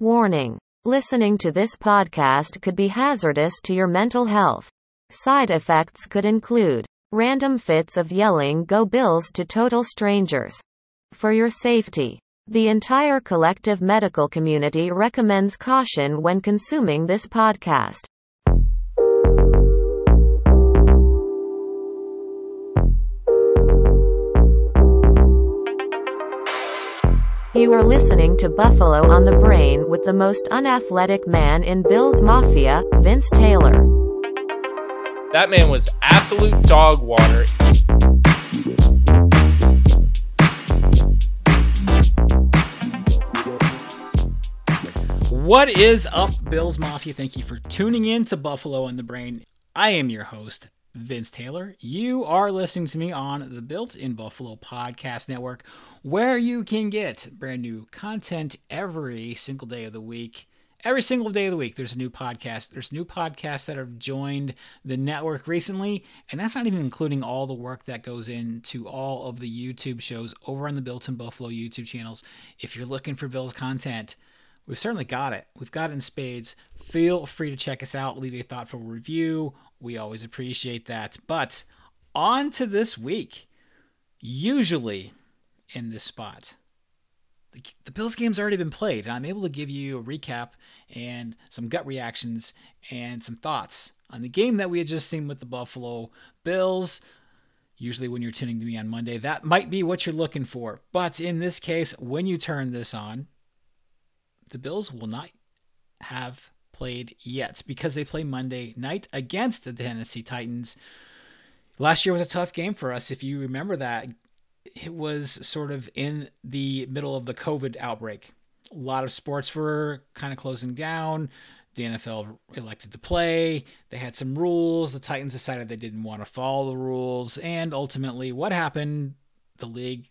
Warning. Listening to this podcast could be hazardous to your mental health. Side effects could include random fits of yelling Go Bills to total strangers. For your safety, the entire collective medical community recommends caution when consuming this podcast. You are listening to Buffalo on the Brain with the most unathletic man in Bills Mafia, Vince Taylor. That man was absolute dog water. What is up, Bills Mafia? Thank you for tuning in to Buffalo on the Brain. I am your host, Vince Taylor. You are listening to me on the Built in Buffalo Podcast Network, where you can get brand new content every single day of the week. Every single day of the week, there's a new podcast. There's new podcasts that have joined the network recently, and that's not even including all the work that goes into all of the YouTube shows over on the Built in Buffalo YouTube channels. If you're looking for Bills content, we've certainly got it. We've got it in spades. Feel free to check us out, leave a thoughtful review. We always appreciate that. But on to this week. Usually in this spot, the, the Bills game's already been played, and I'm able to give you a recap and some gut reactions and some thoughts on the game that we had just seen with the Buffalo Bills. Usually, when you're tuning to me on Monday, that might be what you're looking for. But in this case, when you turn this on, the Bills will not have played yet because they play Monday night against the Tennessee Titans. Last year was a tough game for us. If you remember that, it was sort of in the middle of the COVID outbreak. A lot of sports were kind of closing down. The NFL elected to play. They had some rules. The Titans decided they didn't want to follow the rules. And ultimately, what happened? The league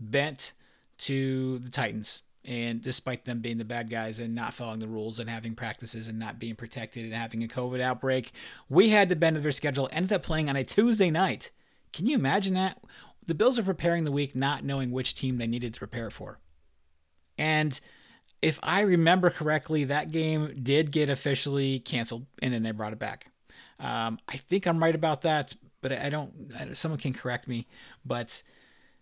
bent to the Titans and despite them being the bad guys and not following the rules and having practices and not being protected and having a COVID outbreak, we had to bend their schedule. Ended up playing on a Tuesday night. Can you imagine that? The Bills are preparing the week not knowing which team they needed to prepare for. And if I remember correctly, that game did get officially canceled and then they brought it back. Um, I think I'm right about that, but I don't, someone can correct me. But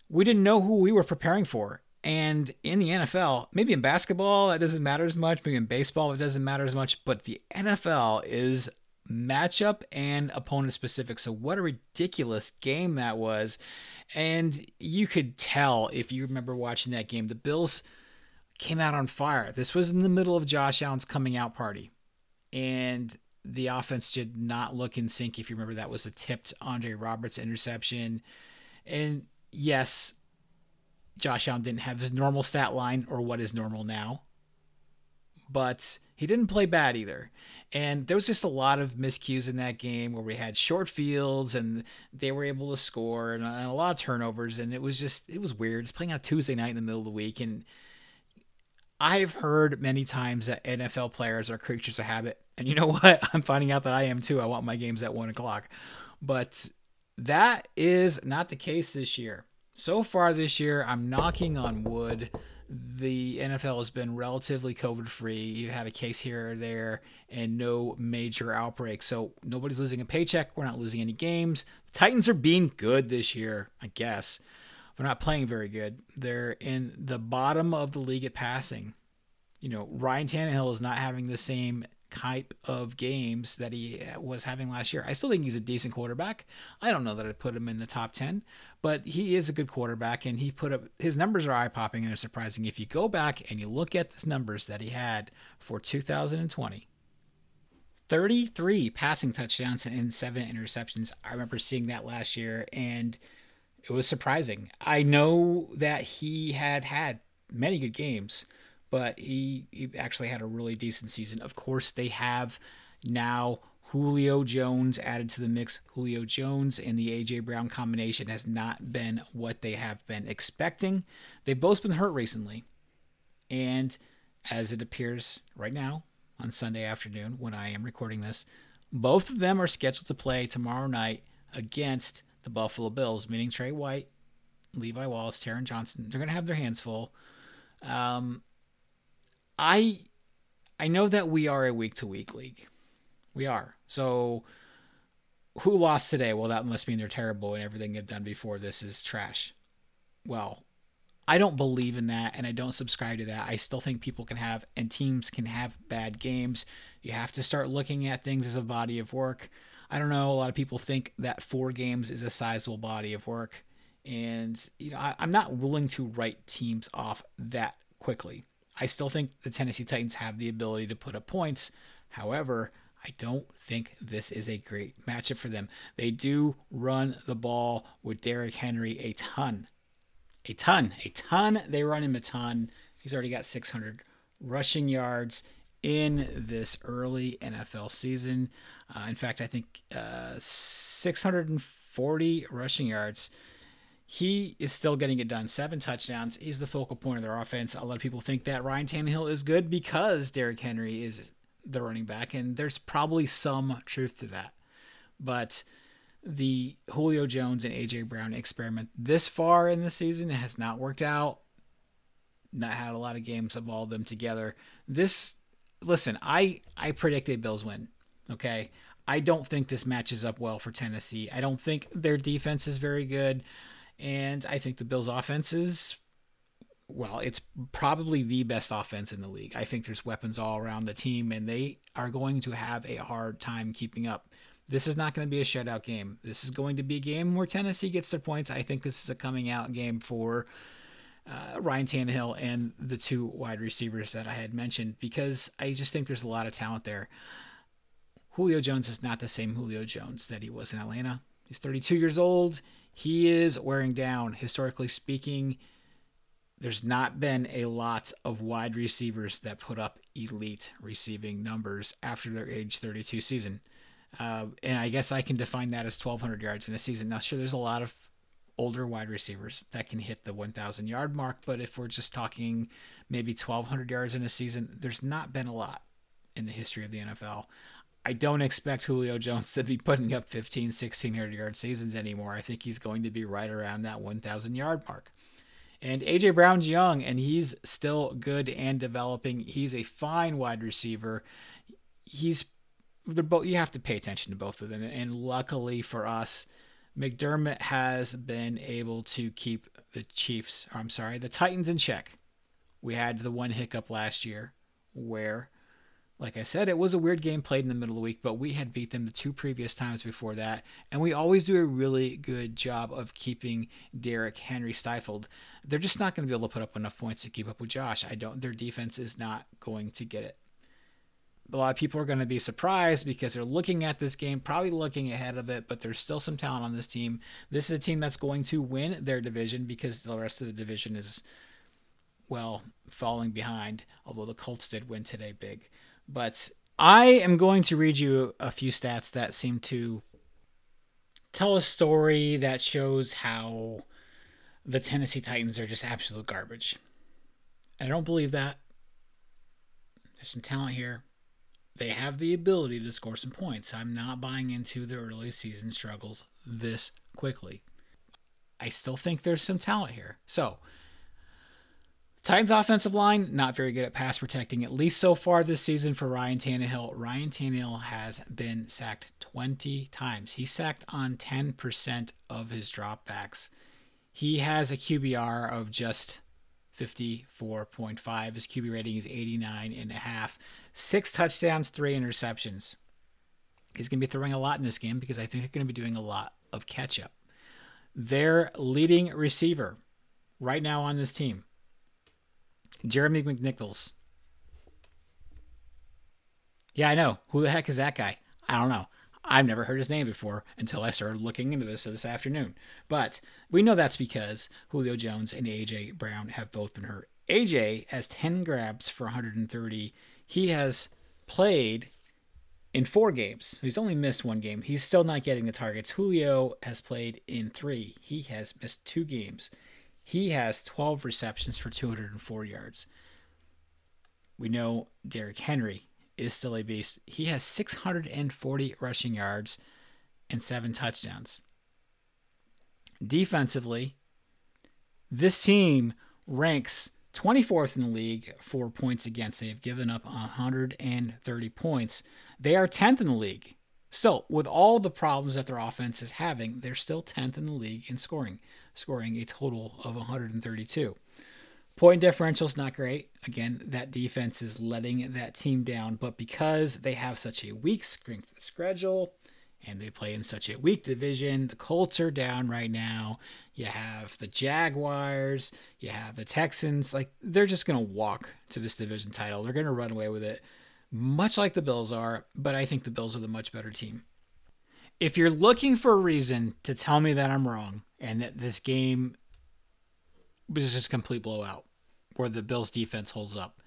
we didn't know who we were preparing for. And in the NFL, maybe in basketball, that doesn't matter as much. Maybe in baseball, it doesn't matter as much. But the NFL is matchup and opponent specific. So, what a ridiculous game that was. And you could tell if you remember watching that game, the Bills came out on fire. This was in the middle of Josh Allen's coming out party. And the offense did not look in sync. If you remember, that was a tipped Andre Roberts interception. And yes, Josh Allen didn't have his normal stat line or what is normal now. But he didn't play bad either. And there was just a lot of miscues in that game where we had short fields and they were able to score and a lot of turnovers. And it was just, it was weird. It's playing on a Tuesday night in the middle of the week. And I've heard many times that NFL players are creatures of habit. And you know what? I'm finding out that I am too. I want my games at one o'clock. But that is not the case this year so far this year, I'm knocking on wood. The NFL has been relatively COVID free. You've had a case here or there and no major outbreaks. So nobody's losing a paycheck. We're not losing any games. The Titans are being good this year, I guess. They're not playing very good. They're in the bottom of the league at passing. You know, Ryan Tannehill is not having the same type of games that he was having last year. I still think he's a decent quarterback. I don't know that I'd put him in the top 10, but he is a good quarterback and he put up his numbers are eye popping and are surprising. If you go back and you look at the numbers that he had for 2020, 33 passing touchdowns and seven interceptions. I remember seeing that last year and it was surprising. I know that he had had many good games but he, he actually had a really decent season. Of course, they have now Julio Jones added to the mix. Julio Jones and the AJ Brown combination has not been what they have been expecting. They've both been hurt recently. And as it appears right now on Sunday afternoon when I am recording this, both of them are scheduled to play tomorrow night against the Buffalo Bills, meaning Tre White, Levi Wallace, Taron Johnson. They're going to have their hands full. Um, I I know that we are a week to week league. We are. So who lost today? Well, that must mean they're terrible and everything they've done before this is trash. Well, I don't believe in that and I don't subscribe to that. I still think people can have and teams can have bad games. You have to start looking at things as a body of work. I don't know. A lot of people think that four games is a sizable body of work. And, you know, I, am not willing to write teams off that quickly. I still think the Tennessee Titans have the ability to put up points. However, I don't think this is a great matchup for them. They do run the ball with Derrick Henry a ton. A ton. A ton. They run him a ton. He's already got 600 rushing yards in this early NFL season. Uh, in fact, I think uh, 640 rushing yards. He is still getting it done. Seven touchdowns. He's the focal point of their offense. A lot of people think that Ryan Tannehill is good because Derrick Henry is the running back, and there's probably some truth to that. But the Julio Jones and AJ Brown experiment this far in the season has not worked out. Not had a lot of games of all of them together. This listen, I I predicted Bills win. Okay. I don't think this matches up well for Tennessee. I don't think their defense is very good. And I think the Bills offense is well, it's probably the best offense in the league. I think there's weapons all around the team, and they are going to have a hard time keeping up. This is not going to be a shutout game. This is going to be a game where Tennessee gets their points. I think this is a coming out game for uh, Ryan Tannehill and the two wide receivers that I had mentioned because I just think there's a lot of talent there. Julio Jones is not the same Julio Jones that he was in Atlanta. He's 32 years old. He is wearing down. Historically speaking, there's not been a lot of wide receivers that put up elite receiving numbers after their age 32 season. Uh, and I guess I can define that as 1,200 yards in a season. Now, sure, there's a lot of older wide receivers that can hit the 1,000 yard mark. But if we're just talking maybe 1,200 yards in a season, there's not been a lot in the history of the NFL. I don't expect Julio Jones to be putting up 15, 1600 yard seasons anymore. I think he's going to be right around that 1,000 yard mark. And AJ Brown's young and he's still good and developing. He's a fine wide receiver. He's they're both you have to pay attention to both of them. And luckily for us, McDermott has been able to keep the Chiefs, I'm sorry, the Titans in check. We had the one hiccup last year where, like I said, it was a weird game played in the middle of the week, but we had beat them the two previous times before that. And we always do a really good job of keeping Derrick Henry stifled. They're just not going to be able to put up enough points to keep up with Josh. I don't, their defense is not going to get it a lot of people are going to be surprised because they're looking at this game, probably looking ahead of it, but there's still some talent on this team. This is a team that's going to win their division because the rest of the division is, well, falling behind, although the Colts did win today big. But I am going to read you a few stats that seem to tell a story that shows how the Tennessee Titans are just absolute garbage. And I don't believe that. There's some talent here they have the ability to score some points. I'm not buying into the early season struggles this quickly. I still think there's some talent here. So, Titans offensive line, not very good at pass protecting, at least so far this season for Ryan Tannehill. Ryan Tannehill has been sacked 20 times. He's sacked on 10% of his dropbacks. He has a QBR of just 54.5. His QB rating is 89 and a half. Six touchdowns, three interceptions. He's going to be throwing a lot in this game because I think they're going to be doing a lot of catch up. Their leading receiver right now on this team, Jeremy McNichols. Yeah, I know. Who the heck is that guy? I don't know. I've never heard his name before until I started looking into this this afternoon. But we know that's because Julio Jones and AJ Brown have both been hurt. AJ has 10 grabs for 130. He has played in four games. He's only missed one game. He's still not getting the targets. Julio has played in three. He has missed two games. He has 12 receptions for 204 yards. We know Derrick Henry is still a beast. He has 640 rushing yards and seven touchdowns. Defensively, this team ranks 24th in the league for points against. They have given up 130 points. They are 10th in the league. Still, with all the problems that their offense is having, they're still 10th in the league in scoring, scoring a total of 132. Point differential is not great. Again, that defense is letting that team down, but because they have such a weak schedule and they play in such a weak division, the Colts are down right now. You have the Jaguars, you have the Texans. Like, they're just going to walk to this division title. They're going to run away with it, much like the Bills are, but I think the Bills are the much better team. If you're looking for a reason to tell me that I'm wrong and that this game was just a complete blowout where the Bills defense holds up.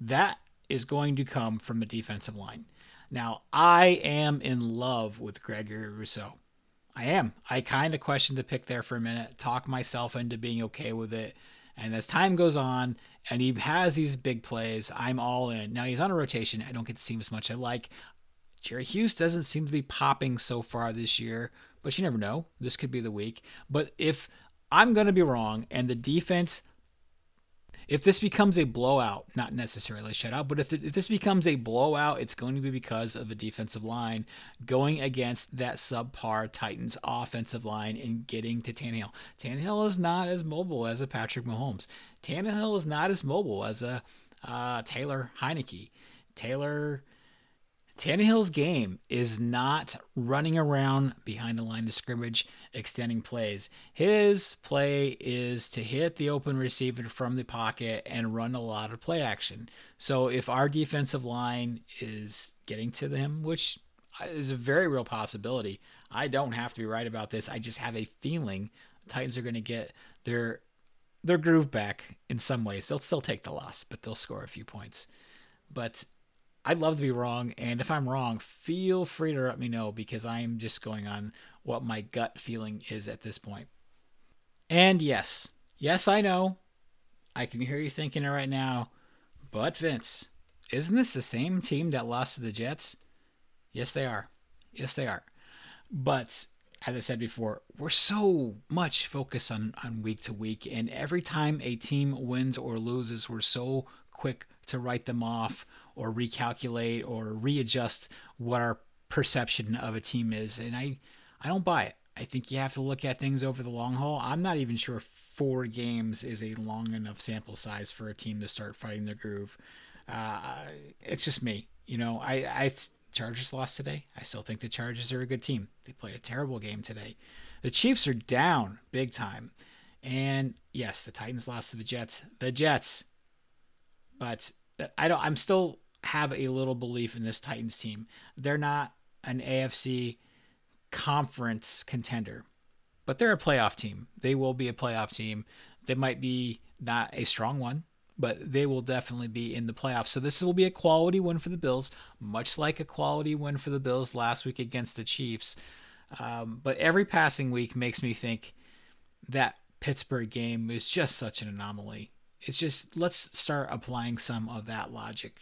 That is going to come from a defensive line. Now, I am in love with Gregory Rousseau. I am. I kind of questioned the pick there for a minute, talk myself into being okay with it. And as time goes on and he has these big plays, I'm all in. Now he's on a rotation. I don't get to see him as much. I like Jerry Hughes doesn't seem to be popping so far this year, but you never know. This could be the week. But if I'm going to be wrong and the defense if this becomes a blowout, not necessarily a shutout, but if, if this becomes a blowout, it's going to be because of a defensive line going against that subpar Titans offensive line and getting to Tannehill. Tannehill is not as mobile as a Patrick Mahomes. Tannehill is not as mobile as a uh, Taylor Heinicke. Taylor Tannehill's game is not running around behind the line of scrimmage, extending plays. His play is to hit the open receiver from the pocket and run a lot of play action. So if our defensive line is getting to him, which is a very real possibility, I don't have to be right about this. I just have a feeling Titans are going to get their their groove back in some ways. They'll still take the loss, but they'll score a few points. But I'd love to be wrong, and if I'm wrong, feel free to let me know because I'm just going on what my gut feeling is at this point. And yes, yes, I know. I can hear you thinking it right now. But Vince, isn't this the same team that lost to the Jets? Yes, they are. Yes, they are. But as I said before, we're so much focused on, on week to week, and every time a team wins or loses, we're so quick to write them off or recalculate or readjust what our perception of a team is. And I, I don't buy it. I think you have to look at things over the long haul. I'm not even sure four games is a long enough sample size for a team to start fighting their groove. Uh, it's just me. You know, I, I Chargers lost today. I still think the Chargers are a good team. They played a terrible game today. The Chiefs are down big time. And yes, the Titans lost to the Jets. The Jets. But I don't I'm still have a little belief in this Titans team. They're not an AFC conference contender, but they're a playoff team. They will be a playoff team. They might be not a strong one, but they will definitely be in the playoffs. So this will be a quality win for the Bills, much like a quality win for the Bills last week against the Chiefs. Um, but every passing week makes me think that Pittsburgh game is just such an anomaly. It's just let's start applying some of that logic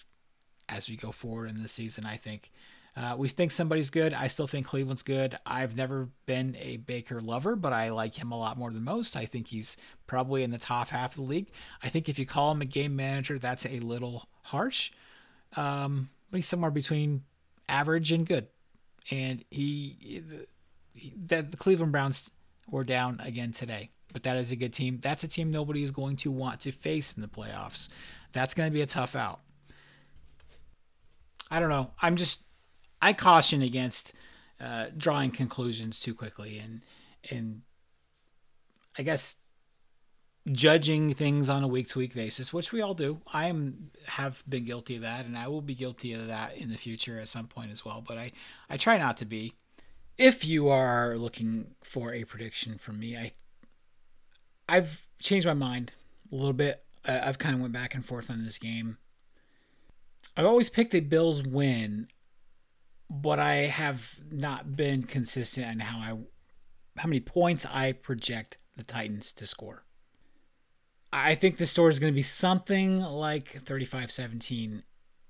as we go forward in the season. I think uh, we think somebody's good. I still think Cleveland's good. I've never been a Baker lover, but I like him a lot more than most. I think he's probably in the top half of the league. I think if you call him a game manager, that's a little harsh. Um, but he's somewhere between average and good. And he, he the, the Cleveland Browns were down again today, but that is a good team. That's a team nobody is going to want to face in the playoffs. That's going to be a tough out. I don't know. I'm just I caution against uh, drawing conclusions too quickly and and I guess judging things on a week to week basis, which we all do. I am have been guilty of that, and I will be guilty of that in the future at some point as well. But I I try not to be. If you are looking for a prediction from me, I I've changed my mind a little bit. I've kind of went back and forth on this game. I've always picked the Bills win, but I have not been consistent in how I how many points I project the Titans to score. I think the score is going to be something like 35-17,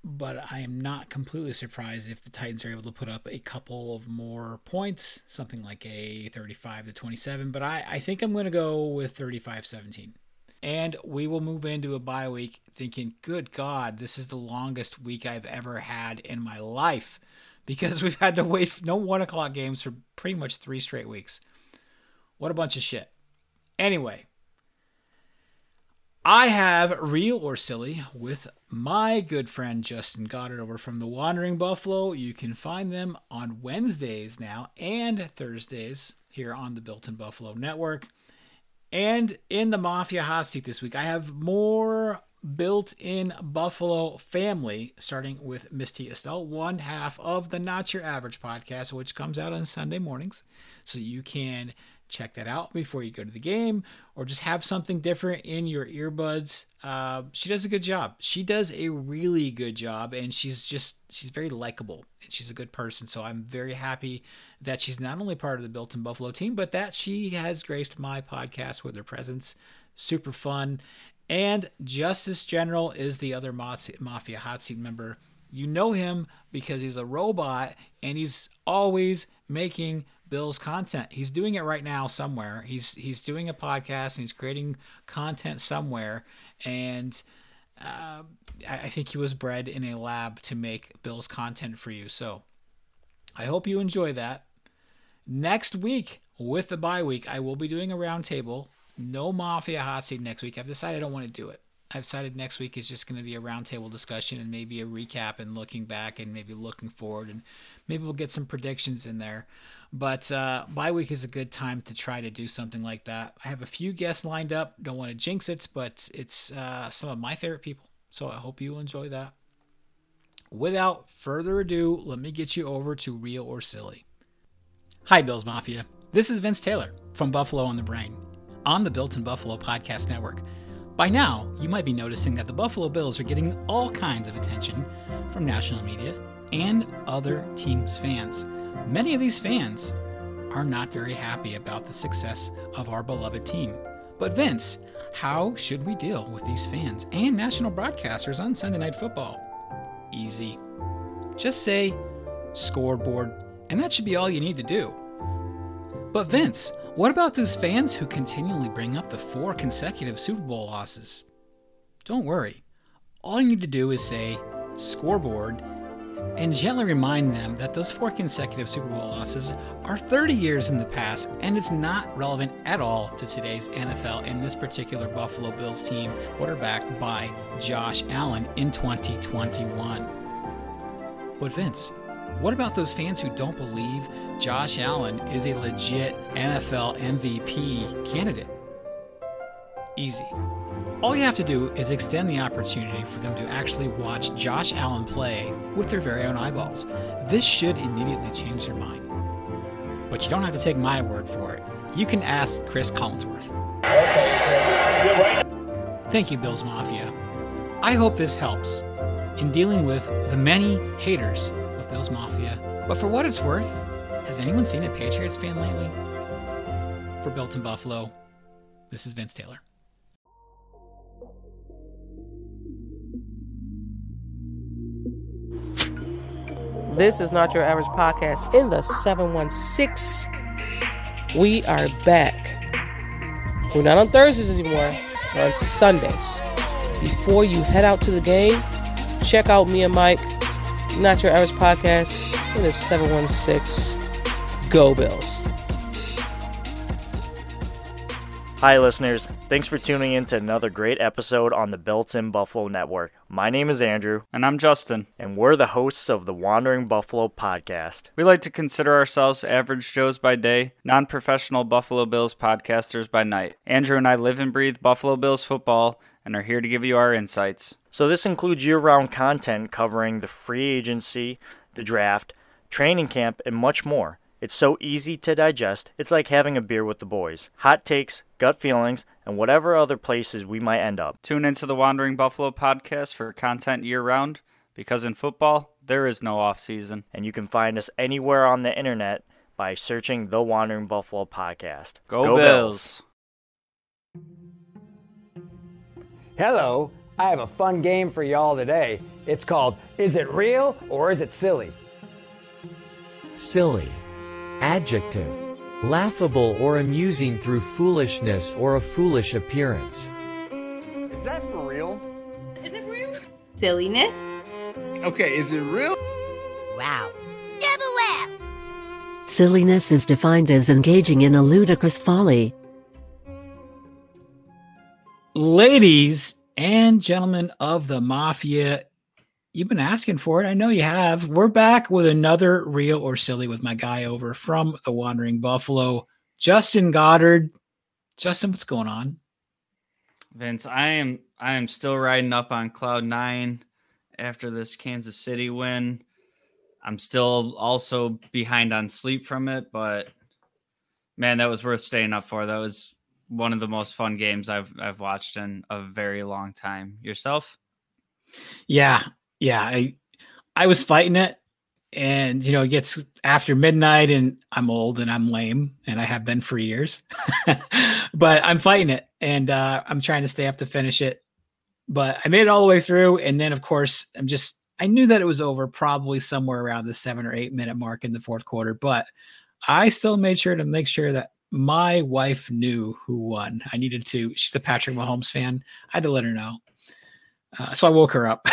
but I am not completely surprised if the Titans are able to put up a couple of more points, something like a 35 to 27, but I, I think I'm going to go with 35-17. And we will move into a bye week thinking, good God, this is the longest week I've ever had in my life because we've had to wait no one o'clock games for pretty much three straight weeks. What a bunch of shit. Anyway, I have Real or Silly with my good friend Justin Goddard over from the Wandering Buffalo. You can find them on Wednesdays now and Thursdays here on the Built in Buffalo Network. And in the Mafia hot seat this week, I have more built in Buffalo family, starting with Misty Estelle, one half of the Not Your Average podcast, which comes out on Sunday mornings. So you can check that out before you go to the game or just have something different in your earbuds. Uh, she does a good job. She does a really good job and she's just she's very likable and she's a good person. So i'm very happy that she's not only part of the built in buffalo team but that she has graced my podcast with her presence super fun and justice general is the other mafia hot seat member you know him because he's a robot and he's always making Bill's content. He's doing it right now somewhere. He's he's doing a podcast and he's creating content somewhere. And uh, I think he was bred in a lab to make Bill's content for you. So I hope you enjoy that. Next week with the bye week, I will be doing a roundtable. No Mafia hot seat next week. I've decided I don't want to do it. I've decided next week is just going to be a roundtable discussion and maybe a recap and looking back and maybe looking forward and maybe we'll get some predictions in there. But uh, bye week is a good time to try to do something like that. I have a few guests lined up. Don't want to jinx it, but it's uh, some of my favorite people. So I hope you enjoy that. Without further ado, let me get you over to Real or Silly. Hi, Bills Mafia. This is Vince Taylor from Buffalo on the Brain on the Built in Buffalo Podcast Network. By now, you might be noticing that the Buffalo Bills are getting all kinds of attention from national media and other teams' fans. Many of these fans are not very happy about the success of our beloved team. But Vince, how should we deal with these fans and national broadcasters on Sunday Night Football? Easy. Just say scoreboard, and that should be all you need to do. But Vince, what about those fans who continually bring up the four consecutive Super Bowl losses? Don't worry. All you need to do is say scoreboard and gently remind them that those four consecutive Super Bowl losses are 30 years in the past and it's not relevant at all to today's NFL and this particular Buffalo Bills team, quarterbacked by Josh Allen in 2021. But Vince, what about those fans who don't believe Josh Allen is a legit NFL MVP candidate. Easy. All you have to do is extend the opportunity for them to actually watch Josh Allen play with their very own eyeballs. This should immediately change their mind. But you don't have to take my word for it. You can ask Cris Collinsworth. Thank you, Bills Mafia. I hope this helps in dealing with the many haters of Bills Mafia. But for what it's worth, has anyone seen a Patriots fan lately? For Built in Buffalo, this is Vince Taylor. This is not your average podcast in the 716. We are back. We're not on Thursdays anymore, we're on Sundays. Before you head out to the game, check out me and Mike, Not Your Average Podcast, It is 716 Go Bills. Hi, listeners. Thanks for tuning in to another great episode on the Built in Buffalo Network. My name is Andrew. And I'm Justin. And we're the hosts of the Wandering Buffalo podcast. We like to consider ourselves average Joes by day, non professional Buffalo Bills podcasters by night. Andrew and I live and breathe Buffalo Bills football and are here to give you our insights. So, this includes year round content covering the free agency, the draft, training camp, and much more. It's so easy to digest, it's like having a beer with the boys. Hot takes, gut feelings, and whatever other places we might end up. Tune into the Wandering Buffalo podcast for content year round, because in football, there is no off season. And you can find us anywhere on the internet by searching the Wandering Buffalo podcast. Go, Go Bills. Bills! Hello, I have a fun game for y'all today. It's called Is It Real or Is It Silly? Silly. Adjective. Laughable or amusing through foolishness or a foolish appearance. Is that for real? Is it real? Silliness. Okay, is it real? Wow. Double wow. Silliness is defined as engaging in a ludicrous folly. Ladies and gentlemen of the mafia, you've been asking for it. I know you have. We're back with another real or silly with my guy over from the Wandering Buffalo, Justin Goddard. Justin, what's going on? Vince, I am I am still riding up on cloud nine after this Kansas City win. I'm still also behind on sleep from it, but man, that was worth staying up for. That was one of the most fun games I've I've watched in a very long time. Yourself? Yeah, yeah. I I was fighting it, and you know, it gets after midnight, and I'm old and I'm lame, and I have been for years. but I'm fighting it, and uh, I'm trying to stay up to finish it. But I made it all the way through, and then of course I'm just I knew that it was over probably somewhere around the seven or eight minute mark in the fourth quarter, but I still made sure to make sure that my wife knew who won. I needed to. She's a Patrick Mahomes fan. I had to let her know. Uh, so I woke her up.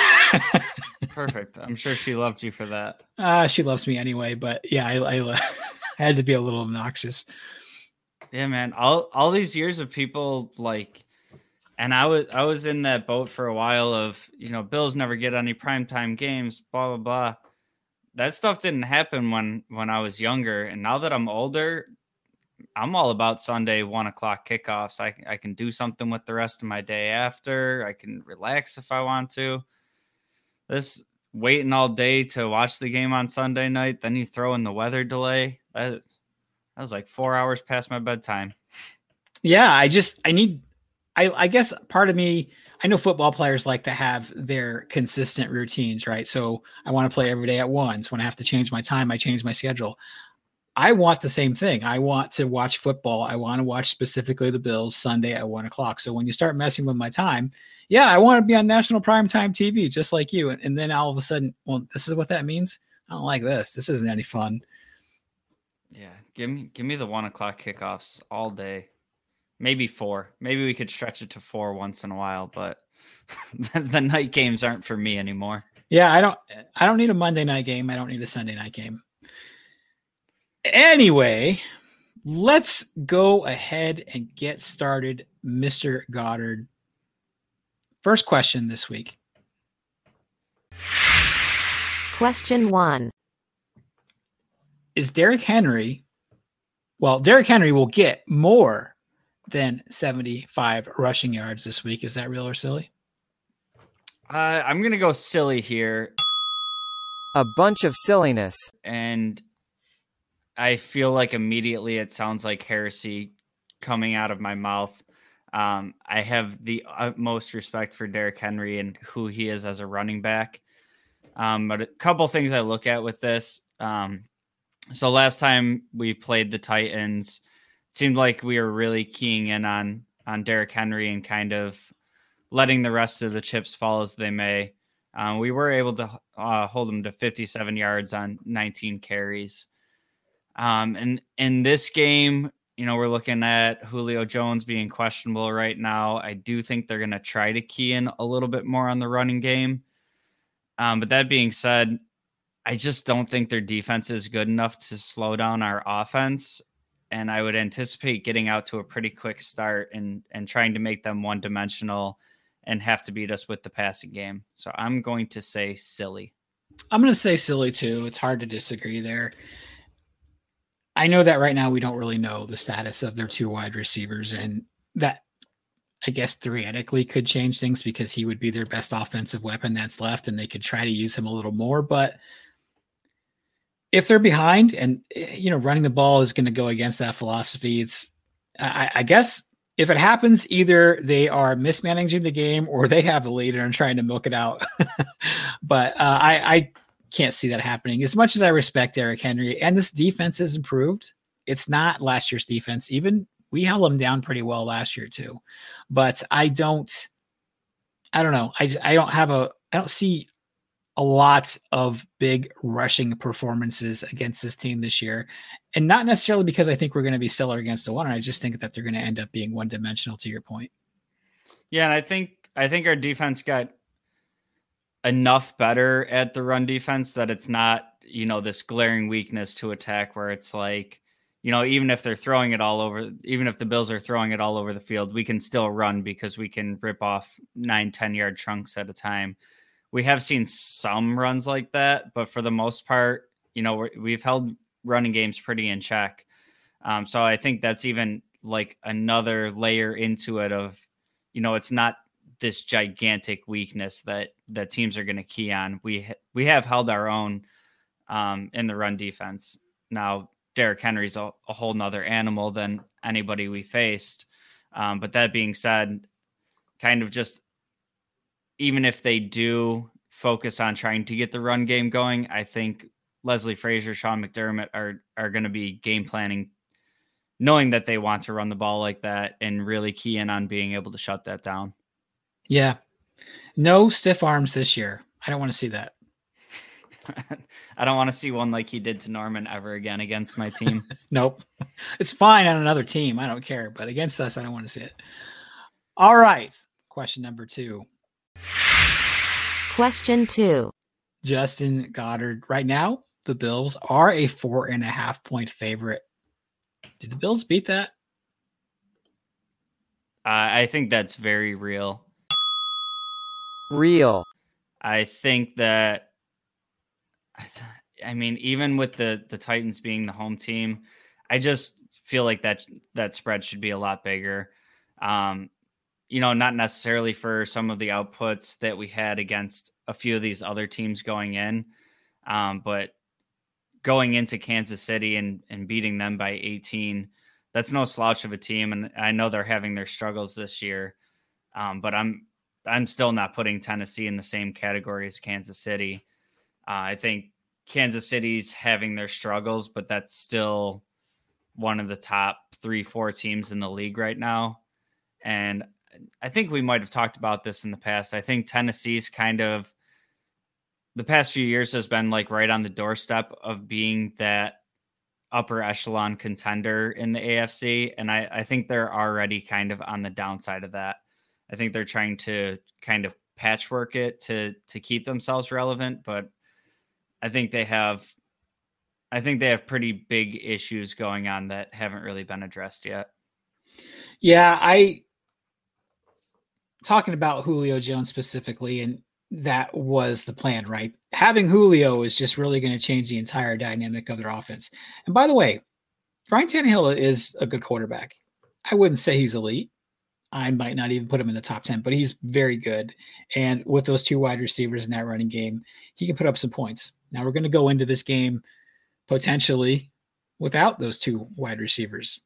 Perfect. I'm sure she loved you for that. Uh, she loves me anyway, but yeah, I, I, I had to be a little obnoxious. Yeah, man. All all these years of people like and I was I was in that boat for a while of, you know, Bills never get any primetime games, blah blah blah. That stuff didn't happen when when I was younger. And now that I'm older, I'm all about Sunday one o'clock kickoffs. I I can do something with the rest of my day after. I can relax if I want to. This waiting all day to watch the game on Sunday night, then you throw in the weather delay. That that was like four hours past my bedtime. Yeah, I just I need I I guess part of me I know football players like to have their consistent routines, right? So I want to play every day at once. When I have to change my time, I change my schedule. I want the same thing. I want to watch football. I want to watch specifically the Bills Sunday at one o'clock. So when you start messing with my time, yeah, I want to be on national primetime TV just like you. And, and then all of a sudden, well, this is what that means. I don't like this. This isn't any fun. Yeah, give me give me the one o'clock kickoffs all day. Maybe four. Maybe we could stretch it to four once in a while, but the night games aren't for me anymore. Yeah, I don't I don't need a Monday night game. I don't need a Sunday night game. Anyway, let's go ahead and get started, Mr. Goddard. First question this week. Question one Is Derrick Henry, well, Derrick Henry will get more than 75 rushing yards this week. Is that real or silly? Uh, I'm going to go silly here. A bunch of silliness. And I feel like immediately it sounds like heresy coming out of my mouth. Um, I have the utmost respect for Derrick Henry and who he is as a running back. Um, but a couple things I look at with this. Um, so last time we played the Titans, it seemed like we were really keying in on on Derrick Henry and kind of letting the rest of the chips fall as they may. Um, we were able to uh, hold him to 57 yards on 19 carries. Um, and in this game, you know, we're looking at Julio Jones being questionable right now. I do think they're going to try to key in a little bit more on the running game. Um, but that being said, I just don't think their defense is good enough to slow down our offense. And I would anticipate getting out to a pretty quick start and and trying to make them one dimensional and have to beat us with the passing game. So I'm going to say silly. I'm going to say silly too. It's hard to disagree there. I know that right now we don't really know the status of their two wide receivers, and that I guess theoretically could change things because he would be their best offensive weapon that's left, and they could try to use him a little more. But if they're behind, and you know, running the ball is going to go against that philosophy, it's I, I guess if it happens, either they are mismanaging the game or they have the lead and are trying to milk it out. but uh, I, I can't see that happening. As much as I respect Derrick Henry and this defense has improved, it's not last year's defense. Even we held them down pretty well last year too. But I don't, I don't know. I I don't have a I don't see a lot of big rushing performances against this team this year. And not necessarily because I think we're going to be stellar against the one. I just think that they're going to end up being one dimensional to your point. Yeah, and I think I think our defense got enough better at the run defense that it's not, you know, this glaring weakness to attack where it's like, you know, even if they're throwing it all over, even if the Bills are throwing it all over the field, we can still run because we can rip off nine, 10 yard chunks at a time. We have seen some runs like that, but for the most part, you know, we have held running games pretty in check. Um, so I think that's even like another layer into it of, you know, it's not this gigantic weakness that that teams are going to key on. We we have held our own um, in the run defense. Now Derrick Henry's a, a whole nother animal than anybody we faced. Um, but that being said, kind of just even if they do focus on trying to get the run game going, I think Leslie Frazier, Sean McDermott are are going to be game planning, knowing that they want to run the ball like that and really key in on being able to shut that down. Yeah, no stiff arms this year. I don't want to see that. I don't want to see one like he did to Norman ever again against my team. nope. It's fine on another team. I don't care. But against us, I don't want to see it. All right. Question number two. Question two. Justin Goddard. Right now, the Bills are a four and a half point favorite. Did the Bills beat that? Uh, I think that's very real. Real. I think that I mean, even with the the Titans being the home team, I just feel like that that spread should be a lot bigger. Um, you know, not necessarily for some of the outputs that we had against a few of these other teams going in, um, but going into Kansas City and and beating them by 18, that's no slouch of a team. And I know they're having their struggles this year, um, but I'm I'm still not putting Tennessee in the same category as Kansas City. Uh, I think Kansas City's having their struggles, but that's still one of the top three, four teams in the league right now. And I think we might have talked about this in the past. I think Tennessee's kind of the past few years has been like right on the doorstep of being that upper echelon contender in the AFC. And I, I think they're already kind of on the downside of that. I think they're trying to kind of patchwork it to to keep themselves relevant, but I think they have I think they have pretty big issues going on that haven't really been addressed yet. Yeah, I talking about Julio Jones specifically, and that was the plan, right? Having Julio is just really going to change the entire dynamic of their offense. And by the way, Ryan Tannehill is a good quarterback. I wouldn't say he's elite. I might not even put him in the top 10, but he's very good. And with those two wide receivers in that running game, he can put up some points. Now we're going to go into this game potentially without those two wide receivers.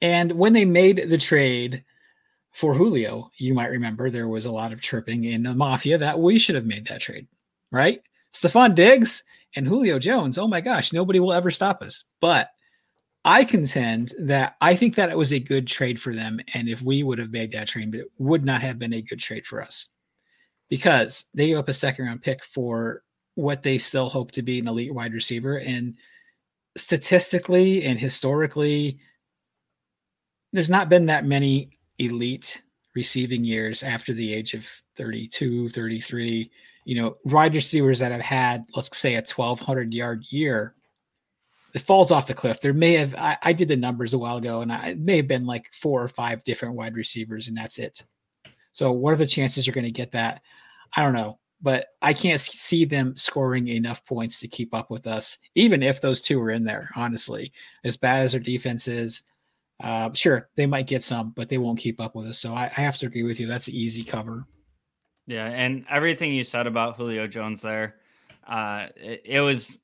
And when they made the trade for Julio, you might remember there was a lot of chirping in the mafia that we should have made that trade, right? Stefon Diggs and Julio Jones. Oh my gosh, nobody will ever stop us. But I contend that I think that it was a good trade for them. And if we would have made that trade, but it would not have been a good trade for us because they gave up a second round pick for what they still hope to be an elite wide receiver. And statistically and historically, there's not been that many elite receiving years after the age of 32, 33. You know, wide receivers that have had, let's say, a 1,200 yard year, it falls off the cliff. There may have, I, I did the numbers a while ago, and I, it may have been like four or five different wide receivers, and that's it. So, what are the chances you're going to get that? I don't know but I can't see them scoring enough points to keep up with us, even if those two are in there. Honestly, as bad as their defense is, uh, sure they might get some, but they won't keep up with us. So I, I have to agree with you. That's an easy cover. Yeah, and everything you said about Julio Jones there, uh, it, it was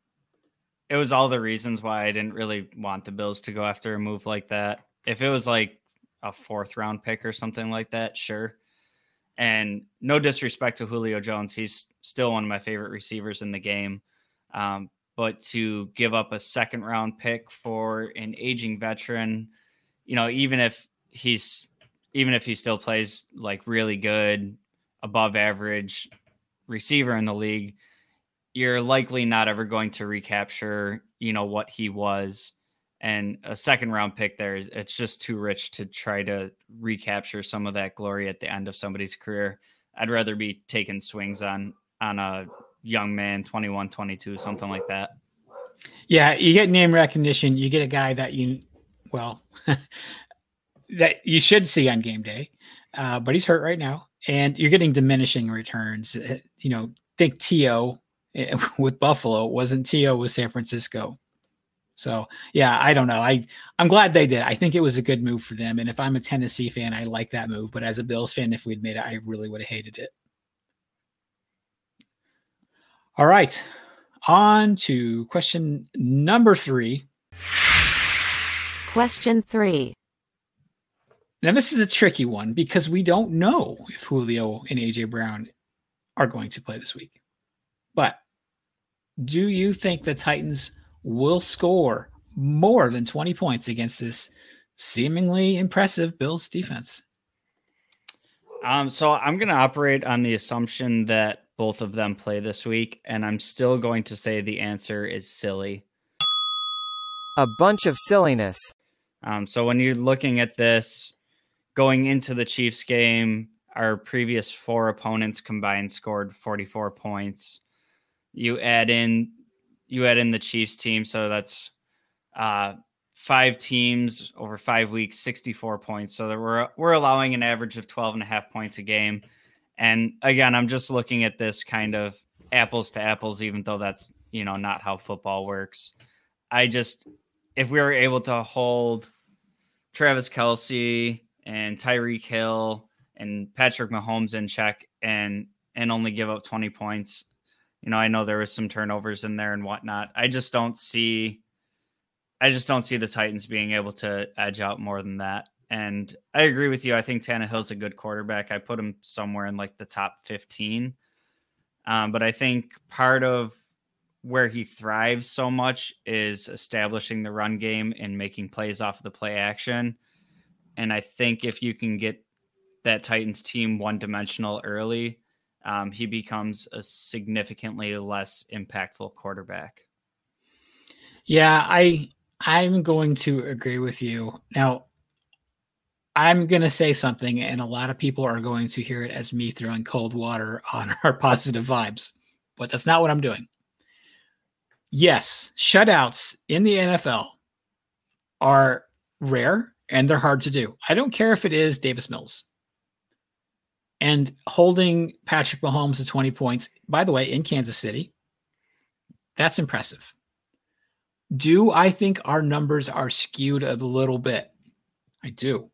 it was all the reasons why I didn't really want the Bills to go after a move like that. If it was like a fourth round pick or something like that, sure. And no disrespect to Julio Jones, he's still one of my favorite receivers in the game. Um, but to give up a second round pick for an aging veteran, you know, even if he's even if he still plays like really good, above average receiver in the league, you're likely not ever going to recapture, you know, what he was. and a second round pick there is it's just too rich to try to recapture some of that glory at the end of somebody's career. I'd rather be taking swings on on a young man, 21, 22, something like that. Yeah, you get name recognition. You get a guy that you, well, that you should see on game day, uh, but he's hurt right now, and you're getting diminishing returns. Uh, you know, think T.O. Eh, with Buffalo wasn't T.O. with San Francisco. So yeah, I don't know. I I'm glad they did. I think it was a good move for them. And if I'm a Tennessee fan, I like that move. But as a Bills fan, if we'd made it, I really would have hated it. All right. On to question number three. Question three. Now, this is a tricky one because we don't know if Julio and AJ Brown are going to play this week. But do you think the Titans will score more than 20 points against this seemingly impressive Bills defense? Um, so I'm going to operate on the assumption that both of them play this week, and I'm still going to say the answer is silly. A bunch of silliness. Um, so when you're looking at this, going into the Chiefs game, our previous four opponents combined scored 44 points. You add in you add in the Chiefs team, so that's uh, five teams over five weeks, 64 points. So that we're we're allowing an average of 12 and a half points a game. And again, I'm just looking at this kind of apples to apples, even though that's you know not how football works. I just if we were able to hold Travis Kelce and Tyreek Hill and Patrick Mahomes in check and and only give up 20 points. You know, I know there was some turnovers in there and whatnot. I just don't see I just don't see the Titans being able to edge out more than that. And I agree with you. I think Tannehill's a good quarterback. I put him somewhere in like the top 15. Um, but I think part of where he thrives so much is establishing the run game and making plays off of the play action. And I think if you can get that Titans team one dimensional early, um, he becomes a significantly less impactful quarterback. Yeah, I I'm going to agree with you. Now, I'm going to say something, and a lot of people are going to hear it as me throwing cold water on our positive vibes, but that's not what I'm doing. Yes, shutouts in the NFL are rare and they're hard to do. I don't care if it is Davis Mills. And holding Patrick Mahomes to 20 points, by the way, in Kansas City, that's impressive. Do I think our numbers are skewed a little bit? I do.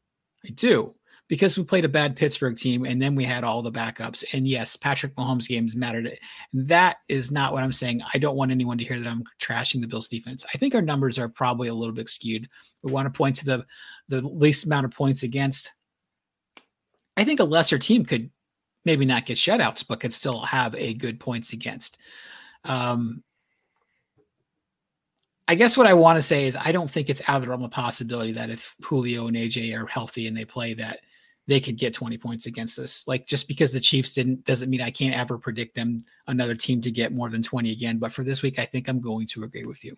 I do because we played a bad Pittsburgh team and then we had all the backups. And yes, Patrick Mahomes games mattered. That is not what I'm saying. I don't want anyone to hear that I'm trashing the Bills defense. I think our numbers are probably a little bit skewed. We want to point to the the least amount of points against. I think a lesser team could maybe not get shutouts, but could still have a good points against. Um, I guess what I want to say is I don't think it's out of the realm of possibility that if Julio and AJ are healthy and they play that they could get 20 points against us. Like just because the Chiefs didn't doesn't mean I can't ever predict them another team to get more than 20 again. But for this week, I think I'm going to agree with you.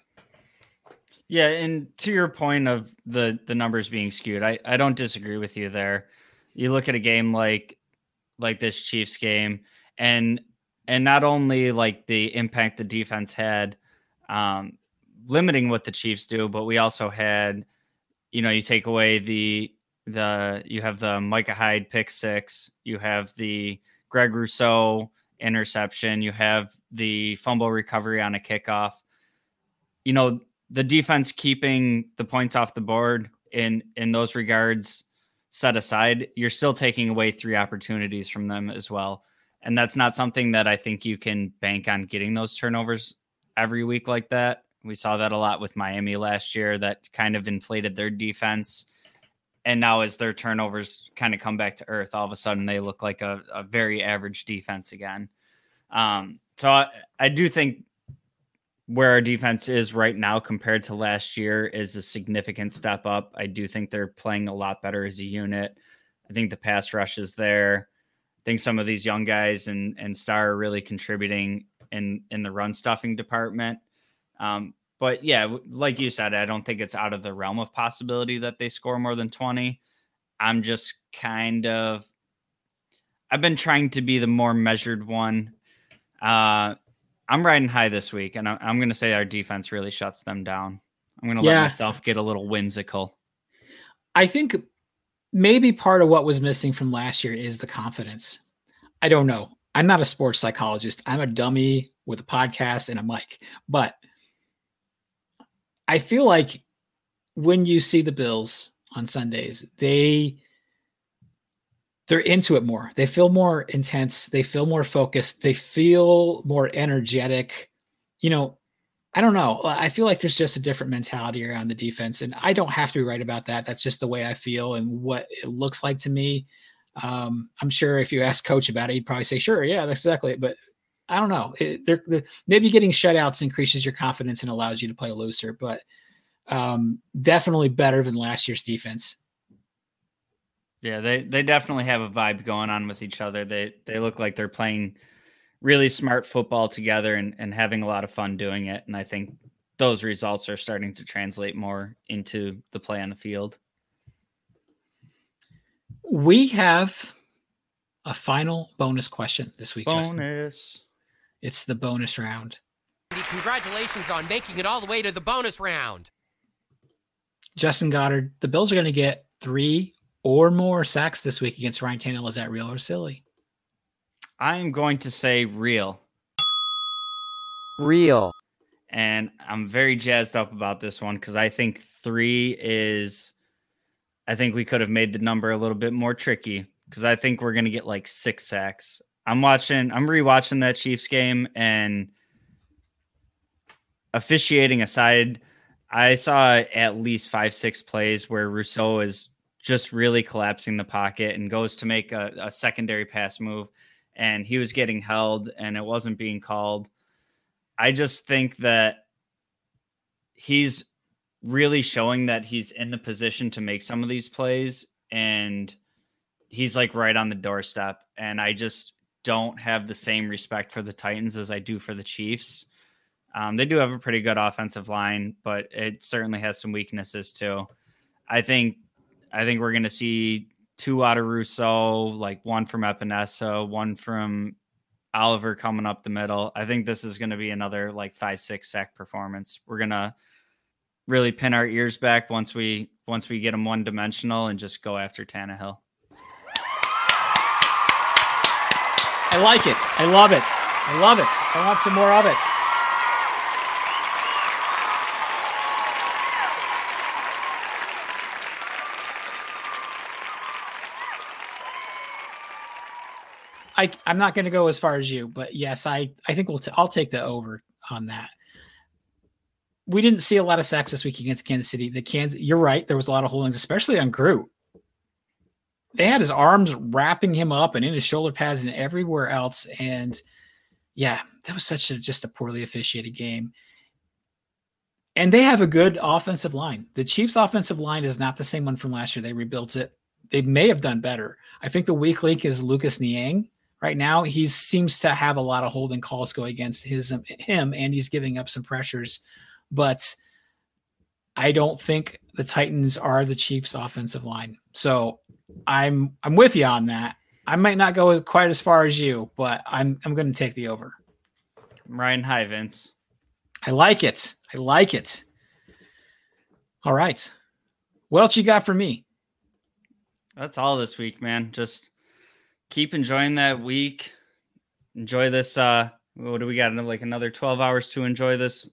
Yeah, and to your point of the the numbers being skewed, I, I don't disagree with you there. You look at a game like like this Chiefs game and and not only like the impact the defense had um limiting what the Chiefs do, but we also had, you know, you take away the the you have the Micah Hyde pick six, you have the Greg Rousseau interception, you have the fumble recovery on a kickoff. You know, the defense keeping the points off the board in in those regards set aside, you're still taking away three opportunities from them as well. And that's not something that I think you can bank on getting those turnovers every week like that. We saw that a lot with Miami last year that kind of inflated their defense. And now, as their turnovers kind of come back to earth, all of a sudden they look like a, a very average defense again. Um, so I, I do think where our defense is right now compared to last year is a significant step up. I do think they're playing a lot better as a unit. I think the pass rush is there. I think some of these young guys and and Star are really contributing in in the run stuffing department. Um, But yeah, like you said, I don't think it's out of the realm of possibility that they score more than 20. I'm just kind of I've been trying to be the more measured one. Uh I'm riding high this week, and I'm going to say our defense really shuts them down. I'm going to yeah. let myself get a little whimsical. I think maybe part of what was missing from last year is the confidence. I don't know. I'm not a sports psychologist. I'm a dummy with a podcast and a mic. But I feel like when you see the Bills on Sundays, they they're into it more. They feel more intense. They feel more focused. They feel more energetic. You know, I don't know. I feel like there's just a different mentality around the defense, and I don't have to be right about that. That's just the way I feel and what it looks like to me. Um, I'm sure if you ask coach about it, he'd probably say, "Sure, yeah, that's exactly it." But I don't know. It, they're, they're, maybe getting shutouts increases your confidence and allows you to play looser, but um, definitely better than last year's defense. Yeah, they they definitely have a vibe going on with each other. They they look like they're playing really smart football together and, and having a lot of fun doing it. And I think those results are starting to translate more into the play on the field. We have a final bonus question this week. Bonus. Justin. It's the bonus round. Congratulations on making it all the way to the bonus round. Justin Goddard, the Bills are going to get three or more sacks this week against Ryan Tannehill. Is that real or silly? I'm going to say real. Real. And I'm very jazzed up about this one because I think three is, I think we could have made the number a little bit more tricky because I think we're going to get like six sacks. I'm watching, I'm rewatching that Chiefs game and officiating aside, I saw at least five, six plays where Rousseau is just really collapsing the pocket and goes to make a, a secondary pass move and he was getting held and it wasn't being called. I just think that he's really showing that he's in the position to make some of these plays and he's like right on the doorstep and I just don't have the same respect for the Titans as I do for the Chiefs. Um, they do have a pretty good offensive line, but it certainly has some weaknesses too. I think I think we're going to see two out of Rousseau, like one from Epenesa, one from Oliver coming up the middle. I think this is going to be another like five six sack performance. We're gonna really pin our ears back once we once we get them one dimensional and just go after Tannehill. I like it. I love it. I love it. I want some more of it. I I'm not going to go as far as you, but yes, I I think we'll t- I'll take the over on that. We didn't see a lot of sacks this week against Kansas City. The Kansas, you're right, there was a lot of holdings, especially on Groot. They had his arms wrapping him up and in his shoulder pads and everywhere else, and yeah, that was such a just a poorly officiated game. And they have a good offensive line. The Chiefs' offensive line is not the same one from last year. They rebuilt it. They may have done better. I think the weak link is Lucas Niang right now he seems to have a lot of holding calls go against his him and he's giving up some pressures. But i don't think the titans are the chiefs offensive line. So i'm i'm with you on that. I might not go quite as far as you but i'm i'm going to take the over. Ryan hi vince. I like it. I like it. All right. What else you got for me? That's all this week man. Just keep enjoying that week. Enjoy this. Uh, what do we got? Like another 12 hours to enjoy this